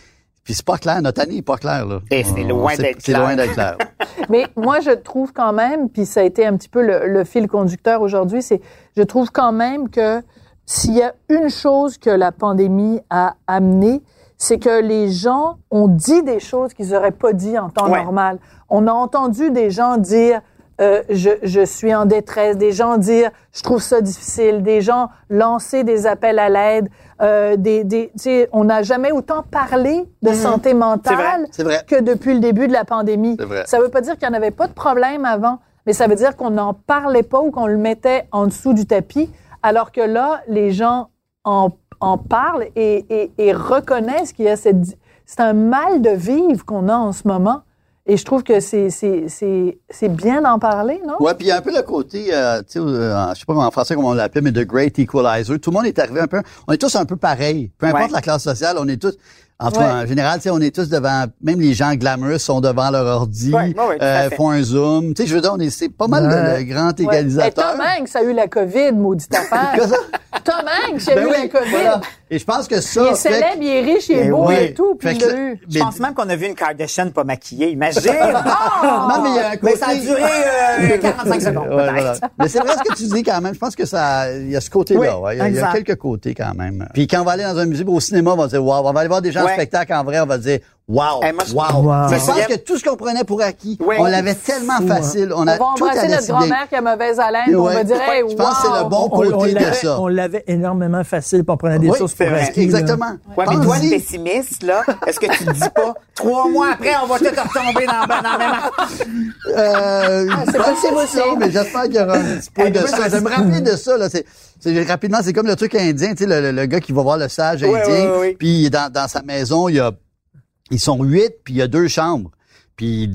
Puis c'est pas clair, notre année est pas claire, là. Et c'est loin c'est- d'être C'est clair. loin d'être clair. Mais moi, je trouve quand même, puis ça a été un petit peu le, le fil conducteur aujourd'hui, c'est je trouve quand même que s'il y a une chose que la pandémie a amené, c'est que les gens ont dit des choses qu'ils n'auraient pas dit en temps Ouais. normal. On a entendu des gens dire euh, je, je suis en détresse, des gens dire je trouve ça difficile, des gens lancer des appels à l'aide, euh, des, des, on n'a jamais autant parlé de santé mentale vrai. que depuis le début de la pandémie. Ça veut pas dire qu'il n'y en avait pas de problème avant, mais ça veut dire qu'on n'en parlait pas ou qu'on le mettait en dessous du tapis, alors que là, les gens en, en parlent et, et, et reconnaissent qu'il y a cette... C'est un mal de vivre qu'on a en ce moment. Et je trouve que c'est bien d'en parler, non? Ouais, puis il y a un peu le côté, euh, tu sais, euh, je sais pas en français comment on l'appelle, mais de great equalizer. Tout le monde est arrivé un peu, on est tous un peu pareils. Peu importe Ouais. la classe sociale, on est tous, en tout Ouais. cas, en général, tu sais, on est tous devant, même les gens glamorous sont devant leur ordi, Ouais, ouais, euh, font un zoom. Tu sais, je veux dire, on est, c'est pas mal Ouais. le, le grand Ouais. égalisateur. Et Tom Hanks a eu la COVID, maudite affaire. Qu'est-ce que ça? Tom Hanks a Ben eu oui, la COVID. voilà. Et je pense que ça. Il est que- célèbre, il est riche, il est Ben beau oui. et tout, puis il l'a eu. Je Mais- pense même qu'on a vu une Kardashian pas maquillée. Imagine! Non, mais il y a un côté. Mais ça a duré euh, 45 secondes, Ouais, peut-être. voilà. Mais c'est vrai ce que tu dis quand même. Je pense que ça, il y a ce côté-là. Oui, ouais. Il y a- il y, a exact. quelques côtés quand même. Puis quand on va aller dans un musée, au cinéma, on va dire wow. On va aller voir des gens. Spectacle en vrai, on va dire wow, Eh, moi, je- wow. Wow. Mais je pense que tout ce qu'on prenait pour acquis, Ouais. on l'avait tellement facile. On, On a va tout embrasser notre grand-mère qui a mauvaise haleine, on va dire, hey, Je pense que c'est le bon On, on côté de l'avait- ça. on l'avait énormément facile, puis on prenait des Oui, choses c'est pour vrai. acquis. Exactement. Ouais, mais toi, le pessimiste, là, est-ce que tu te dis pas, trois mois après, on va tout retomber dans, dans le même Euh, c'est pas possible aussi. Mais j'espère qu'il y aura un petit peu de ça. je- me rappeler de ça, là. C'est, c'est- rapidement, c'est comme le truc indien, tu sais, le, le- le gars qui va voir le sage indien. ouais, ouais, ouais. Puis dans, dans sa maison, il y a, ils sont huit, puis il y a deux chambres. Puis il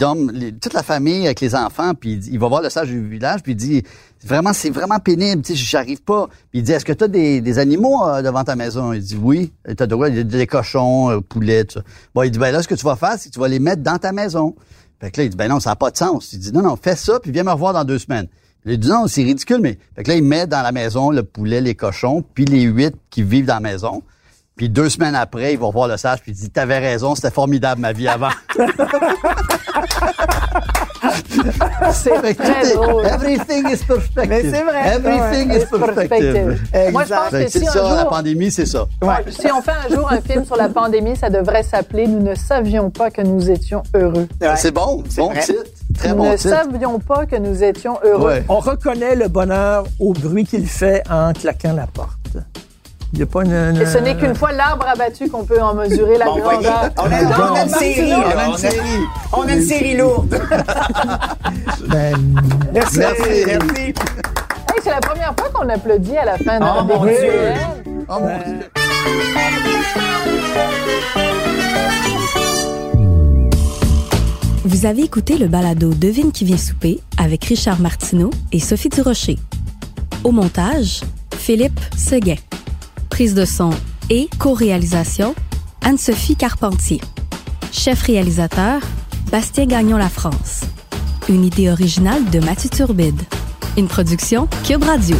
toute la famille avec les enfants, puis il, va voir le sage du village, puis il dit, vraiment, c'est vraiment pénible, tu sais, j'arrive pas. Puis il dit, est-ce que tu as des, animaux euh, devant ta maison? Il dit, oui. T'as de quoi? Il y a des cochons, euh, poulets, tout ça. Bon, il dit, ben là, ce que tu vas faire, c'est que tu vas les mettre dans ta maison. Fait que là, il dit, ben non, ça n'a pas de sens. Il dit, non, non, fais ça, puis viens me revoir dans deux semaines. Il dit, non, c'est ridicule, mais... Fait que là, il met dans la maison le poulet, les cochons, puis les huit qui vivent dans la maison. Puis deux semaines après, il va revoir le sage, puis il dit, t'avais raison, c'était formidable ma vie avant. C'est Fait que tout très est- drôle. Everything is perspective. Mais c'est vrai. Everything Ouais, is it's perspective. perspective. Moi, je pense Fait que si ça, un la jour, pandémie, c'est ça. si on fait un jour un film sur la pandémie, ça devrait s'appeler Nous ne savions pas que nous étions heureux. Ouais. C'est bon, C'est bon vrai. titre. Très Nous bon ne titre. savions pas que nous étions heureux. Ouais. On reconnaît le bonheur au bruit qu'il fait en claquant la porte. Il n'y a pas une... une- Et ce n'est qu'une fois l'arbre abattu qu'on peut en mesurer la Bon, grandeur. on a, on a une série, là. On a une série. On a une série lourde. Ben, Merci. Merci. Merci. Hey, c'est la première fois qu'on applaudit à la fin Oh, d'un mon des Dieu. rituels. Oh mon Dieu. Vous avez écouté le balado Devine qui vient souper avec Richard Martineau et Sophie Durocher. Au montage, Philippe Seguin. Prise de son et co-réalisation, Anne-Sophie Carpentier. Chef réalisateur, Bastien Gagnon La France. Une idée originale de Mathieu Turbide. Une production Cube Radio.